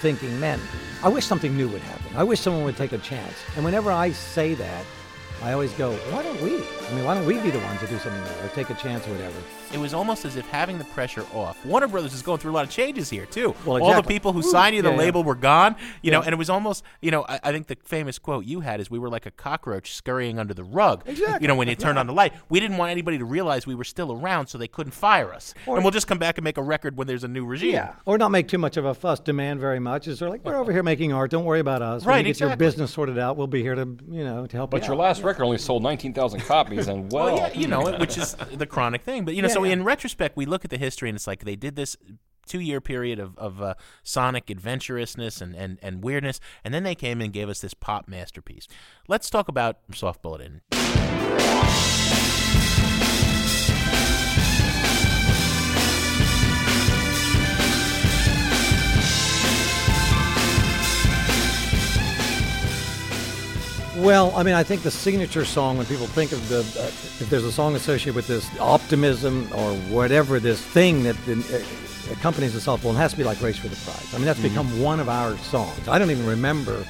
Speaker 7: thinking, man, I wish something new would happen. I wish someone would take a chance. And whenever I say that, I always go, why don't we? I mean, why don't we be the ones to do something or take a chance or whatever?
Speaker 4: It was almost as if having the pressure off. Warner Brothers is going through a lot of changes here too.
Speaker 7: Well,
Speaker 4: All the people who
Speaker 7: Woo.
Speaker 4: signed you the
Speaker 7: Yeah, yeah.
Speaker 4: label were gone. You know, and it was almost, you know, I, I think the famous quote you had is, "We were like a cockroach scurrying under the rug."
Speaker 7: Exactly.
Speaker 4: You know, when you turned on the light, we didn't want anybody to realize we were still around, so they couldn't fire us.
Speaker 7: Or-
Speaker 4: and we'll just come back and make a record when there's a new regime.
Speaker 7: Yeah, or not make too much of a fuss, demand very much. Is they're like, we're over here making art. Don't worry about us. When
Speaker 4: Right,
Speaker 7: you get your business sorted out, we'll be here to, you know, to help
Speaker 8: But
Speaker 7: you
Speaker 8: your
Speaker 7: out.
Speaker 8: last record only sold 19,000 copies, and well,
Speaker 4: Well, yeah, you know, which is the chronic thing. But you know,
Speaker 7: Yeah,
Speaker 4: so
Speaker 7: yeah.
Speaker 4: in retrospect, we look at the history, and it's like they did this two-year period of, of uh, sonic adventurousness and, and, and weirdness, and then they came and gave us this pop masterpiece. Let's talk about Soft Bulletin.
Speaker 7: Well, I mean, I think the signature song, when people think of the, uh, if there's a song associated with this optimism or whatever this thing that uh, accompanies the soft bulletin, it has to be like Race for the Prize. I mean, that's become one of our songs. I don't even remember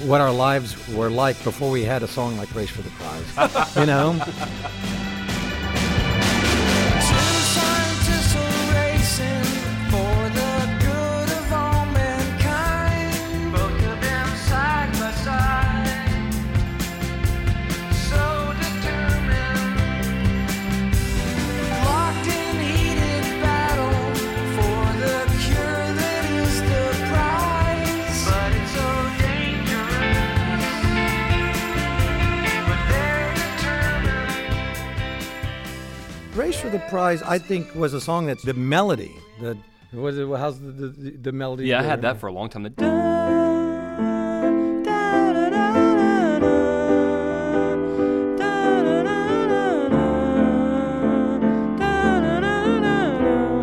Speaker 7: what our lives were like before we had a song like Race for the Prize. you know?
Speaker 9: the Prize,
Speaker 7: I think, was a song that the melody, the, was it, how's the, the, the melody?
Speaker 8: yeah, I had that for a long time. The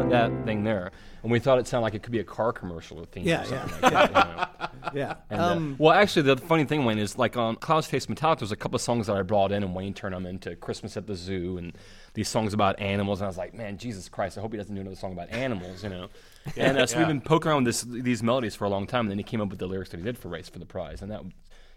Speaker 8: that thing there, and we thought it sounded like it could be a car commercial or theme.
Speaker 7: Yeah,
Speaker 8: or something
Speaker 7: yeah,
Speaker 8: like that, you know.
Speaker 7: Yeah.
Speaker 8: And, uh,
Speaker 7: Um,
Speaker 8: well, actually, the funny thing, Wayne, is like on Clouds Taste Metallic, there's a couple of songs that I brought in, and Wayne turned them into Christmas at the Zoo and these songs about animals. And I was like, man, Jesus Christ, I hope he doesn't do another song about animals, you know. and uh, so we've been poking around with this, these melodies for a long time, and then he came up with the lyrics that he did for Race for the Prize. And that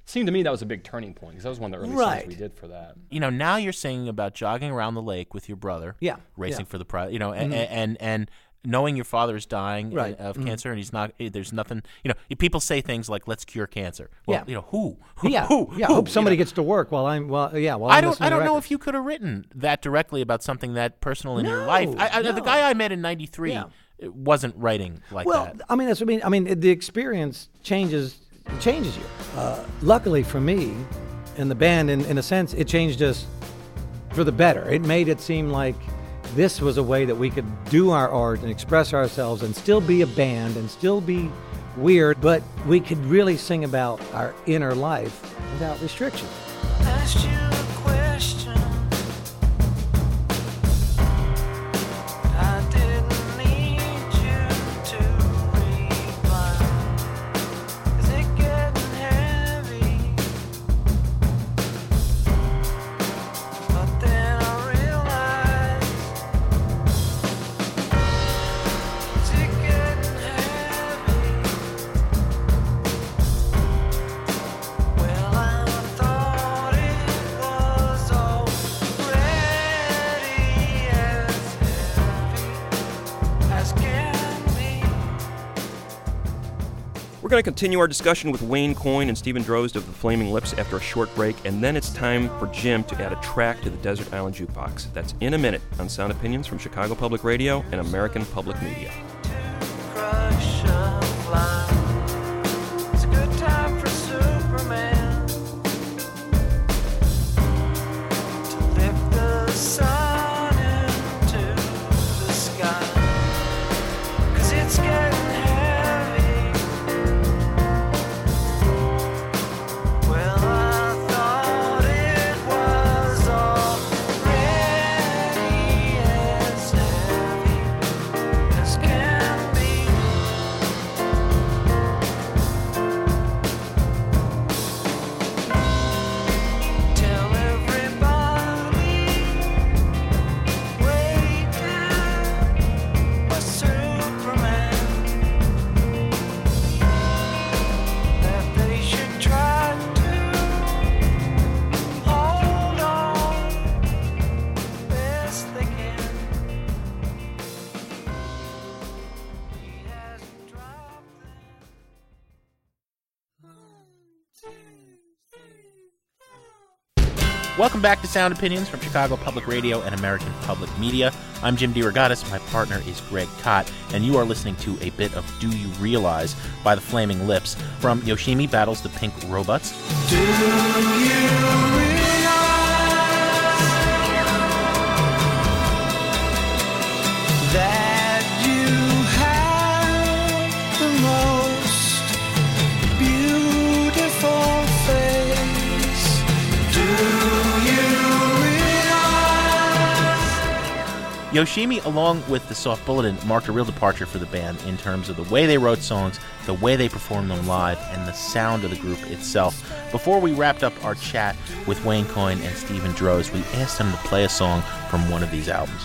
Speaker 8: seemed to me that was a big turning point because that was one of the early
Speaker 7: Right.
Speaker 8: songs we did for that.
Speaker 4: You know, now you're singing about jogging around the lake with your brother.
Speaker 7: Yeah,
Speaker 4: Racing
Speaker 7: yeah. Mm-hmm.
Speaker 4: for the prize. You know, and, and and knowing your father is dying
Speaker 7: Right. Mm-hmm.
Speaker 4: of cancer and he's not. eh, There's nothing. You know, people say things like "Let's cure cancer." Well,
Speaker 7: Yeah.
Speaker 4: You know who?
Speaker 7: yeah,
Speaker 4: Who?
Speaker 7: yeah.
Speaker 4: Who?
Speaker 7: hope
Speaker 4: You
Speaker 7: somebody
Speaker 4: know?
Speaker 7: gets to work while I'm well. Yeah, while
Speaker 4: I
Speaker 7: I'm
Speaker 4: don't. I don't know if you could have written that directly about something that personal in your life. I, I, The guy I met in '93
Speaker 7: Yeah.
Speaker 4: wasn't writing like
Speaker 7: well,
Speaker 4: that.
Speaker 7: I mean, that's what I mean. I mean, the experience changes changes you. Uh, luckily for me, and the band, in, in a sense, it changed us for the better. It made it seem like this was a way that we could do our art and express ourselves and still be a band and still be weird, but we could really sing about our inner life without restriction.
Speaker 5: Going to continue our discussion with Wayne Coyne and Steven Drozd of the Flaming Lips after a short break, and then it's time for Jim to add a track to the Desert Island Jukebox. That's in a minute on Sound Opinions from Chicago Public Radio and American Public Media.
Speaker 4: Sound Opinions from Chicago Public Radio and American Public Media. I'm Jim DeRogatis. My partner is Greg Kot, and you are listening to a bit of Do You Realize by the Flaming Lips from Yoshimi Battles the Pink Robots.
Speaker 9: Do you
Speaker 4: Yoshimi, along with the Soft Bulletin, marked a real departure for the band in terms of the way they wrote songs, the way they performed them live, and the sound of the group itself. Before we wrapped up our chat with Wayne Coyne and Steven Drozd, we asked them to play a song from one of these albums.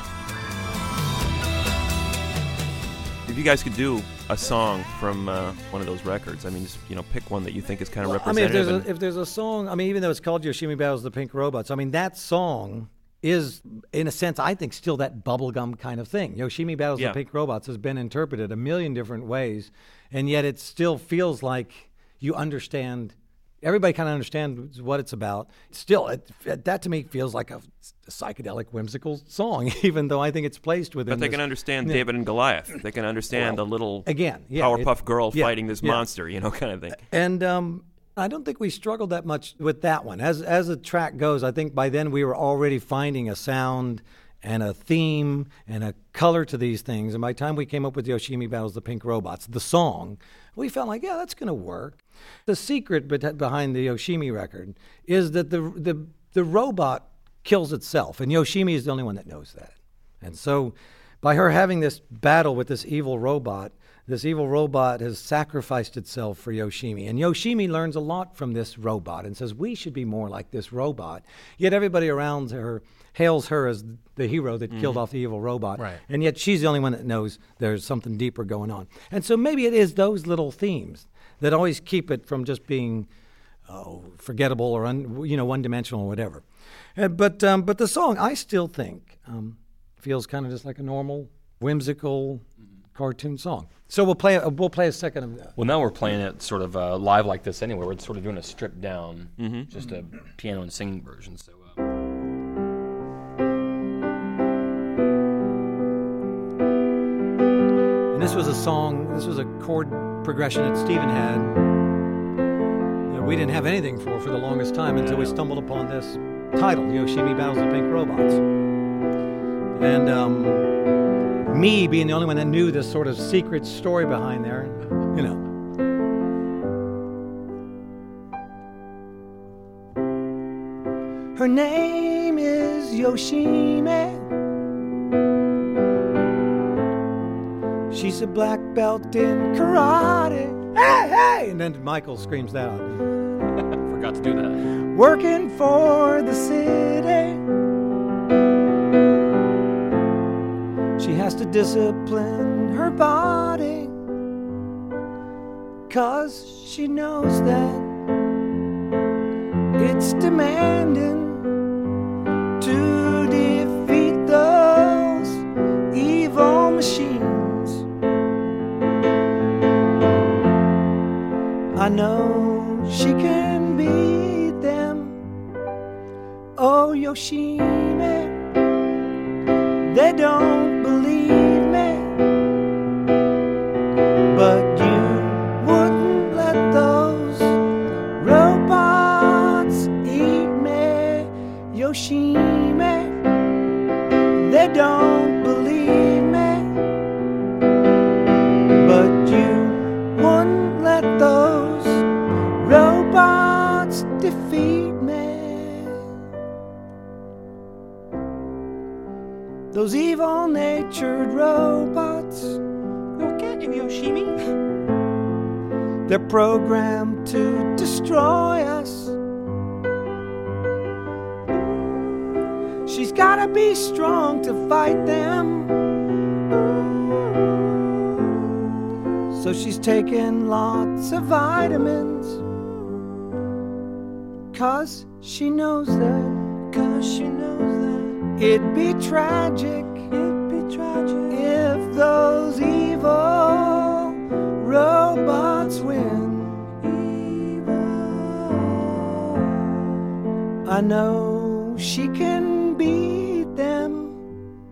Speaker 5: If you guys could do a song from uh, one of those records, I mean, just you know, pick one that you think is kind of representative.
Speaker 7: I mean, if there's, a, if there's a song, I mean, even though it's called Yoshimi Battles the Pink Robots, I mean, that song is, in a sense, I think, still that bubblegum kind of thing. Yoshimi Battles
Speaker 5: Yeah.
Speaker 7: the Pink Robots has been interpreted a million different ways, and yet it still feels like you understand. Everybody kind of understands what it's about. Still, it, that to me feels like a, psychedelic, whimsical song, even though I think it's placed within.
Speaker 5: but they
Speaker 7: this-
Speaker 5: can understand
Speaker 7: Yeah.
Speaker 5: David and Goliath. They can understand
Speaker 7: Well,
Speaker 5: the little
Speaker 7: again, yeah,
Speaker 5: Powerpuff
Speaker 7: it-
Speaker 5: Girl
Speaker 7: yeah,
Speaker 5: fighting this
Speaker 7: yeah.
Speaker 5: monster, you know, kind of thing.
Speaker 7: And um, I don't think we struggled that much with that one. As as the track goes, I think by then we were already finding a sound and a theme and a color to these things. And by the time we came up with Yoshimi Battles the Pink Robots, the song, we felt like, yeah, that's going to work. The secret behind the Yoshimi record is that the the the robot kills itself, and Yoshimi is the only one that knows that. And so, by her having this battle with this evil robot, this evil robot has sacrificed itself for Yoshimi. And Yoshimi learns a lot from this robot and says, We should be more like this robot. Yet everybody around her hails her as the hero that killed off the evil robot.
Speaker 4: Right.
Speaker 7: And yet she's the only one that knows there's something deeper going on. And so maybe it is those little themes that always keep it from just being oh, forgettable or un, you know one dimensional or whatever. Uh, but um, but the song I still think um, feels kind of just like a normal whimsical cartoon song. So we'll play a, we'll play a second of that.
Speaker 8: Well, now we're playing it sort of uh, live like this anyway. We're sort of doing a stripped down, just a piano and singing version. So. Uh,
Speaker 7: And this was a song. This was a chord progression that Steven had that we didn't have anything for for the longest time until we stumbled upon this title, Yoshimi Battles the Pink Robots. And um, me being the only one that knew this sort of secret story behind there, you know. Her name is Yoshimi. She's a black belt in karate. Hey, hey! And then Michael screams that out.
Speaker 8: forgot to do that.
Speaker 7: Working for the city. She has to discipline her body. Cause she knows that it's demanding to defeat those evil machines. I know she can beat them. Oh, Yoshimi, they don't programmed to destroy us. She's gotta be strong to fight them. So she's taking lots of vitamins. Cause she knows that. Cause she knows that. It'd be tragic. It'd be tragic. If those evil I know
Speaker 9: she can beat them.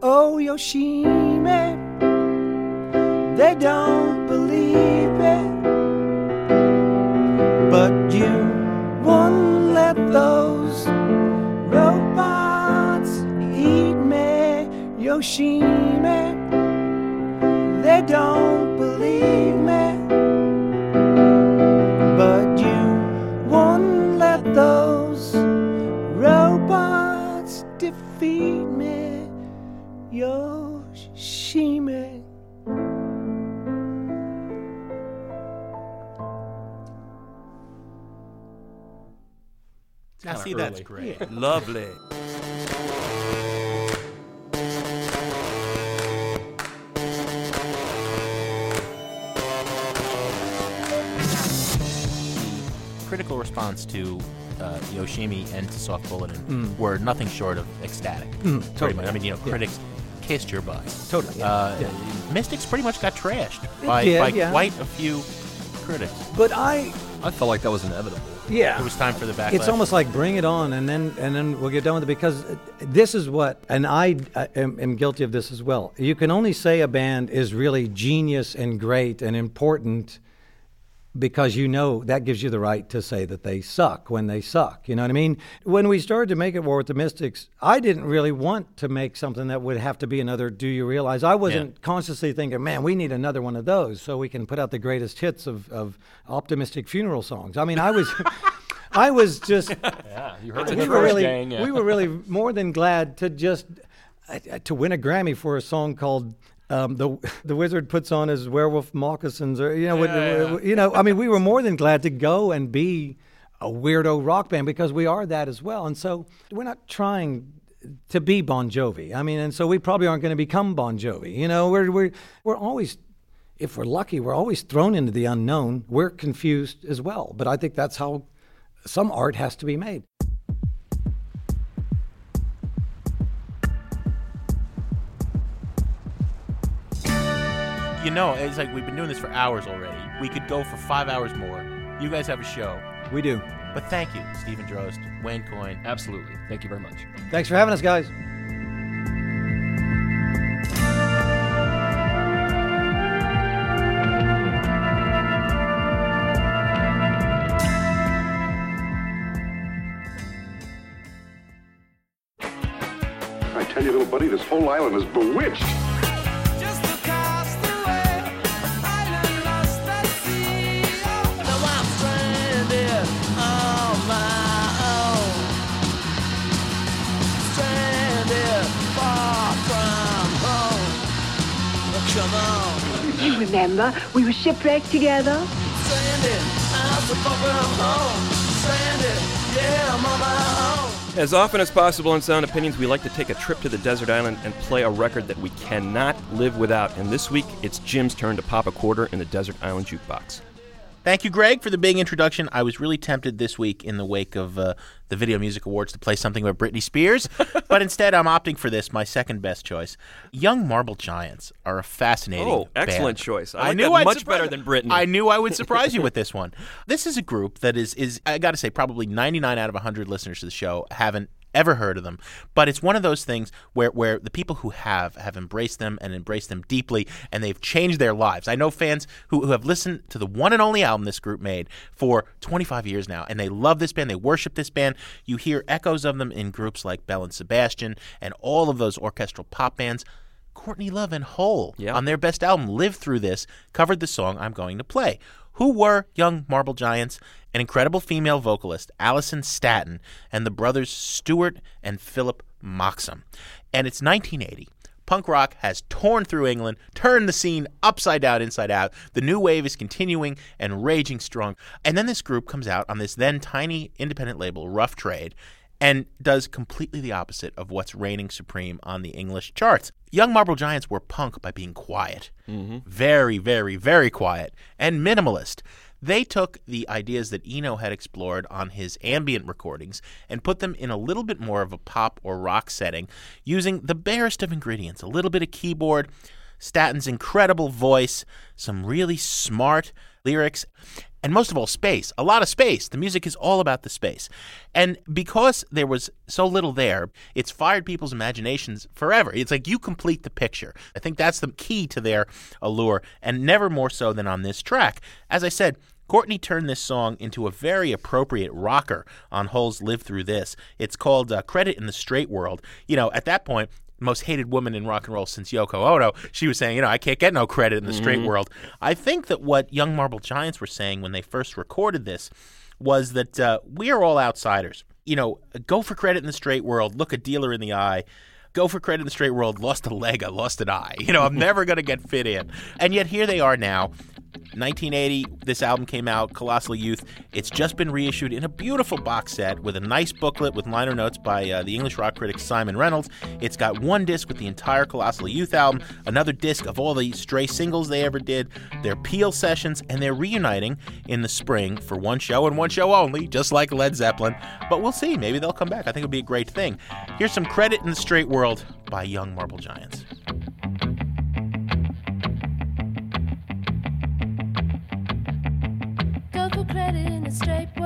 Speaker 9: Oh, Yoshimi, they don't believe it. But you won't let those robots eat me, Yoshimi. They don't
Speaker 4: Now, see, that's great.
Speaker 5: Lovely.
Speaker 4: Critical response to uh, Yoshimi and to Soft Bulletin
Speaker 7: Mm.
Speaker 4: were nothing short of ecstatic.
Speaker 7: Mm,
Speaker 4: Pretty
Speaker 7: totally.
Speaker 4: much. I mean, you know,
Speaker 7: Yeah.
Speaker 4: critics kissed your butt.
Speaker 7: Totally, yeah,
Speaker 4: Uh,
Speaker 7: yeah.
Speaker 4: Mystics pretty much got trashed
Speaker 7: It
Speaker 4: by,
Speaker 7: did,
Speaker 4: by
Speaker 7: yeah.
Speaker 4: quite a few critics.
Speaker 7: But I,
Speaker 8: I felt like that was inevitable.
Speaker 7: Yeah,
Speaker 4: It was time for the backlash.
Speaker 7: It's almost like bring it on, and then and then we'll get done with it because this is what, and I, I am, am guilty of this as well. You can only say a band is really genius and great and important because you know that gives you the right to say that they suck when they suck. You know what I mean? When we started to make it War with the Mystics, I didn't really want to make something that would have to be another Do You Realize? I wasn't consciously thinking, man, we need another one of those so we can put out the greatest hits of, of optimistic funeral songs. I mean, I was. I was just
Speaker 8: Yeah, you heard
Speaker 7: we were really we were really more than glad to just uh, to win a Grammy for a song called um, the the wizard puts on his werewolf moccasins or you know what-
Speaker 4: Yeah, yeah.
Speaker 7: you know I mean we were more than glad to go and be a weirdo rock band because we are that as well. And so we're not trying to be Bon Jovi. I mean and so we probably aren't going to become Bon Jovi you know? We're we're we're always if we're lucky we're always thrown into the unknown. We're confused as well but I think that's how some art has to be made
Speaker 4: You know, it's like we've been doing this for hours already. We could go for five hours more. You guys have a show.
Speaker 7: we do
Speaker 4: But thank you, Steven Drozd, Wayne Coyne.
Speaker 8: Absolutely. Thank you very much.
Speaker 7: Thanks for having us, guys.
Speaker 10: I tell you, little buddy, this whole island is bewitched.
Speaker 11: Remember, we were shipwrecked together.
Speaker 5: As often as possible in Sound Opinions, we like to take a trip to the desert island and play a record that we cannot live without. And this week, it's Jim's turn to pop a quarter in the Desert Island Jukebox.
Speaker 4: Thank you, Greg, for the big introduction. I was really tempted this week in the wake of uh, the Video Music Awards to play something by Britney Spears, but instead I'm opting for this, my second best choice. Young Marble Giants are a fascinating
Speaker 5: Oh, excellent
Speaker 4: band.
Speaker 5: choice. I
Speaker 4: I
Speaker 5: like
Speaker 4: knew I'd
Speaker 5: much
Speaker 4: surprise-
Speaker 5: better than Britney.
Speaker 4: I knew I would surprise you with this one. This is a group that is is I got to say probably 99 out of 100 listeners to the show haven't ever heard of them but it's one of those things where where the people who have have embraced them and embraced them deeply and they've changed their lives i know fans who, who have listened to the one and only album this group made for 25 years now and they love this band they worship this band you hear echoes of them in groups like Belle and Sebastian and all of those orchestral pop bands Courtney Love and Hole
Speaker 5: Yeah.
Speaker 4: on their best album, Live Through This, covered the song I'm going to play. Who were Young Marble Giants? An incredible female vocalist, Alison Statton, and the brothers Stuart and Philip Moxham. And it's 1980. Punk rock has torn through England, turned the scene upside down, inside out. The new wave is continuing and raging strong. And then this group comes out on this then tiny independent label, Rough Trade, and does completely the opposite of what's reigning supreme on the English charts. Young Marble Giants were punk by being quiet. Mm-hmm. Very, very, very quiet and minimalist. They took the ideas that Eno had explored on his ambient recordings and put them in a little bit more of a pop or rock setting using the barest of ingredients a little bit of keyboard, Statton's incredible voice, some really smart lyrics, and most of all, space. A lot of space. The music is all about the space. And because there was so little there, it's fired people's imaginations forever. It's like you complete the picture. I think that's the key to their allure, and never more so than on this track. As I said, Courtney turned this song into a very appropriate rocker on Hole's Live Through This. It's called uh, Credit in the Straight World. You know, at that point, most hated woman in rock and roll since Yoko Ono, she was saying, you know, I can't get no credit in the straight
Speaker 5: Mhm.
Speaker 4: world. I think that what Young Marble Giants were saying when they first recorded this was that uh, we are all outsiders. You know, go for credit in the straight world, look a dealer in the eye. Go for credit in the straight world, lost a leg, I lost an eye. You know, I'm never going to get fit in. And yet here they are now. 1980, this album came out, Colossal Youth. It's just been reissued in a beautiful box set with a nice booklet with liner notes by uh, the English rock critic Simon Reynolds. It's got one disc with the entire Colossal Youth album, another disc of all the stray singles they ever did, their Peel sessions, and they're reuniting in the spring for one show and one show only, just like Led Zeppelin. But we'll see. Maybe they'll come back. I think it'll be a great thing. Here's some credit in the straight world by Young Marble Giants.
Speaker 12: In straight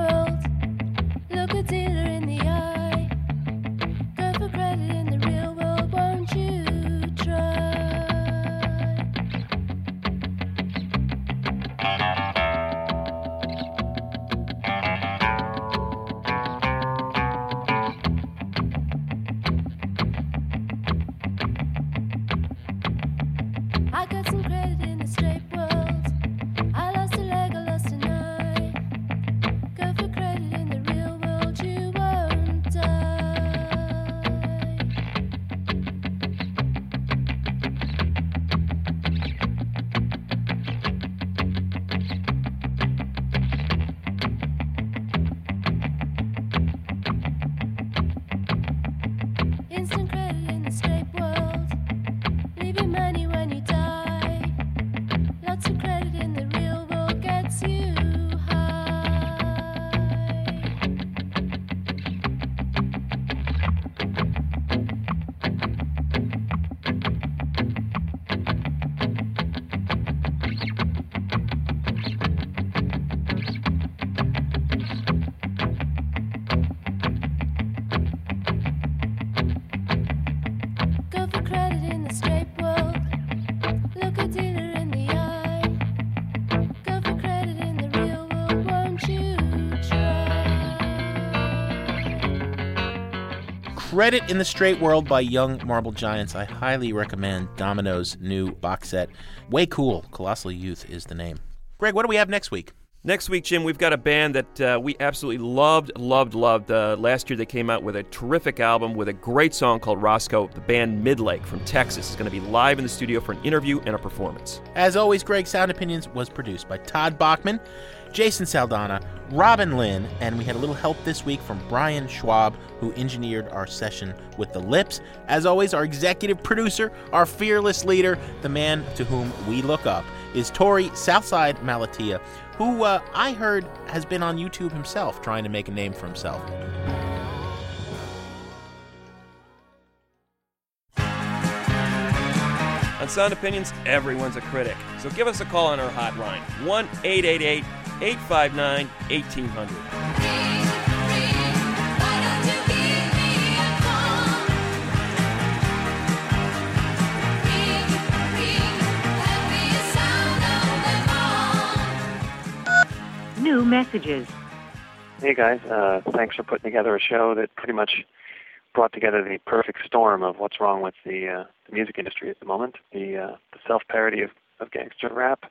Speaker 12: Credit in the Straight World
Speaker 4: by Young Marble Giants. I highly recommend Domino's new box set. Way cool. Colossal Youth is the name. Greg, what do we have next week?
Speaker 5: Next week, Jim, we've got a band that uh, we absolutely loved, loved, loved. Uh, last year, they came out with a terrific album with a great song called Roscoe. The band Midlake from Texas is going to be live in the studio for an interview and a performance.
Speaker 4: As always, Greg Sound Opinions was produced by Todd Bachman, Jason Saldanha, Robin Linn, and we had a little help this week from Brian Schwab, who engineered our session with the lips. As always, our executive producer, our fearless leader, the man to whom we look up, is Torey Southside Malatia, who uh, I heard has been on YouTube himself trying to make a name for himself.
Speaker 5: On Sound Opinions, everyone's a critic. So give us a call on our hotline 1 888 859 1800.
Speaker 11: New messages.
Speaker 13: Hey guys, uh, thanks for putting together a show that pretty much brought together the perfect storm of what's wrong with the, uh, the music industry at the moment. The, uh, the self-parody of, of gangster rap,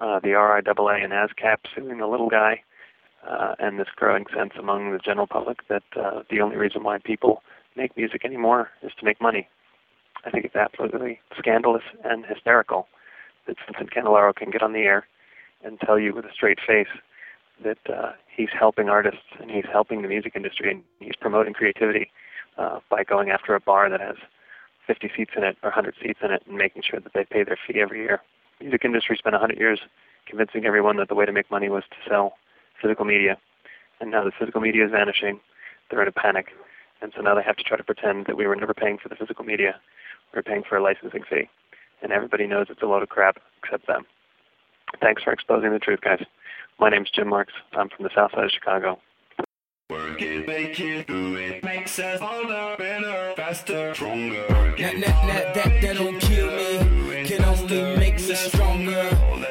Speaker 13: uh, the RIAA and ASCAP suing the little guy, uh, and this growing sense among the general public that uh, the only reason why people make music anymore is to make money. I think it's absolutely scandalous and hysterical that Vincent Candilora can get on the air and tell you with a straight face that uh, he's helping artists and he's helping the music industry and he's promoting creativity uh, by going after a bar that has 50 seats in it or 100 seats in it and making sure that they pay their fee every year. The music industry spent 100 years convincing everyone that the way to make money was to sell physical media, and now the physical media is vanishing. They're in a panic, and so now they have to try to pretend that we were never paying for the physical media. We were paying for a licensing fee, and everybody knows it's a load of crap except them. Thanks for exposing the truth, guys. My name's Jim Marks. I'm from the south side of Chicago.
Speaker 14: Work it, make it, do it, makes us harder, better, faster, stronger.
Speaker 9: That, that don't kill me, can only make me stronger.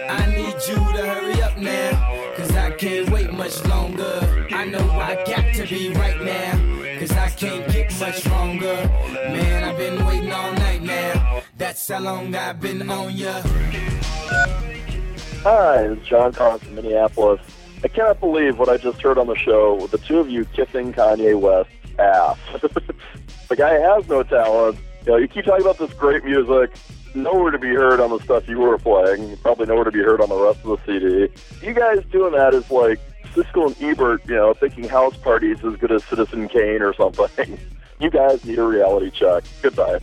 Speaker 9: I need you to hurry up now, cause I can't wait much longer. I know I got to be right now, cause I can't get much stronger. Man, I've been waiting all night now, that's how long I've been on ya.
Speaker 15: Hi, it's John Carr from Minneapolis. I cannot believe what I just heard on the show with the two of you kissing Kanye West's ass. the guy has no talent. You know, you keep talking about this great music, nowhere to be heard on the stuff you were playing, probably nowhere to be heard on the rest of the CD. You guys doing that is like Siskel and Ebert, you know, thinking House parties is as good as Citizen Kane or something. You guys need a reality check. Goodbye.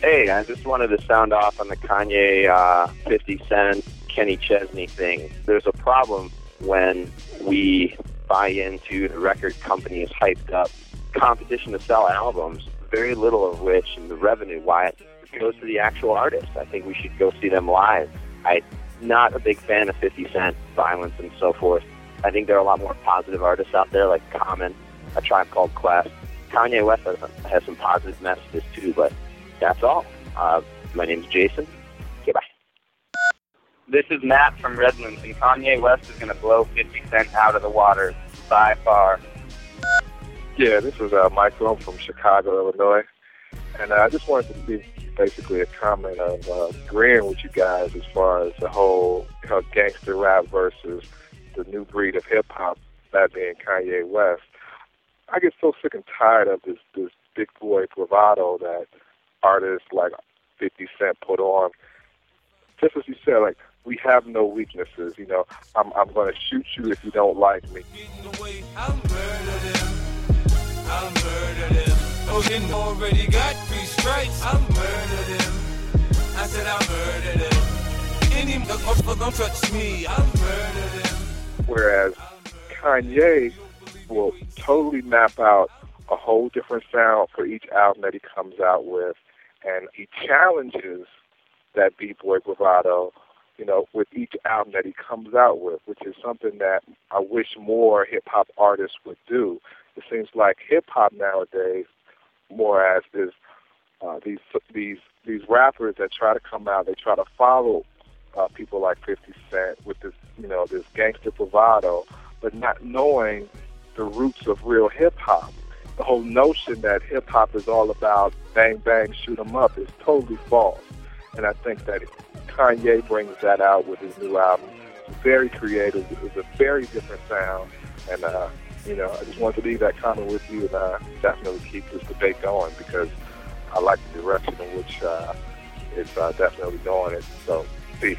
Speaker 16: Hey, I just wanted to sound off on the Kanye uh, 50 Cent, Kenny Chesney thing. There's a problem when we buy into the record company's hyped up competition to sell albums, very little of which, and the revenue, it goes to the actual artist. I think we should go see them live. I'm not a big fan of 50 Cent, violence, and so forth. I think there are a lot more positive artists out there, like Common, A Tribe Called Quest. Kanye West has, has some positive messages too, but that's all. Uh, my name's Jason. Okay, bye.
Speaker 17: This is Matt from Redlands, and Kanye West is going to blow 50 Cent out of the water by far.
Speaker 18: Yeah, this is uh, Michael. I'm from Chicago, Illinois. And uh, I just wanted to be basically a comment of uh, agreeing with you guys as far as the whole you know, gangster rap versus the new breed of hip hop, that being Kanye West. I get so sick and tired of this this big boy bravado that artists like 50 Cent put on. Just as you said, like we have no weaknesses. You know, I'm I'm going to shoot you if you don't like me.
Speaker 14: I already got three strikes. I murdered him. I said I murdered him. Me. I murdered him.
Speaker 18: Whereas Kanye will totally map out a whole different sound for each album that he comes out with, and he challenges that b-boy bravado, you know, with each album that he comes out with, which is something that I wish more hip hop artists would do. It seems like hip hop nowadays, more as is uh, these these these rappers that try to come out, they try to follow uh, people like 50 Cent with this, you know, this gangster bravado, but not knowing the roots of real hip hop. The whole notion that hip hop is all about bang bang shoot 'em up is totally false. And I think that Kanye brings that out with his new album. It's very creative. It's a very different sound, and uh, you know, I just wanted to leave that comment with you and uh, definitely keep this debate going because I like the direction in which uh, it's uh, definitely going. It so peace.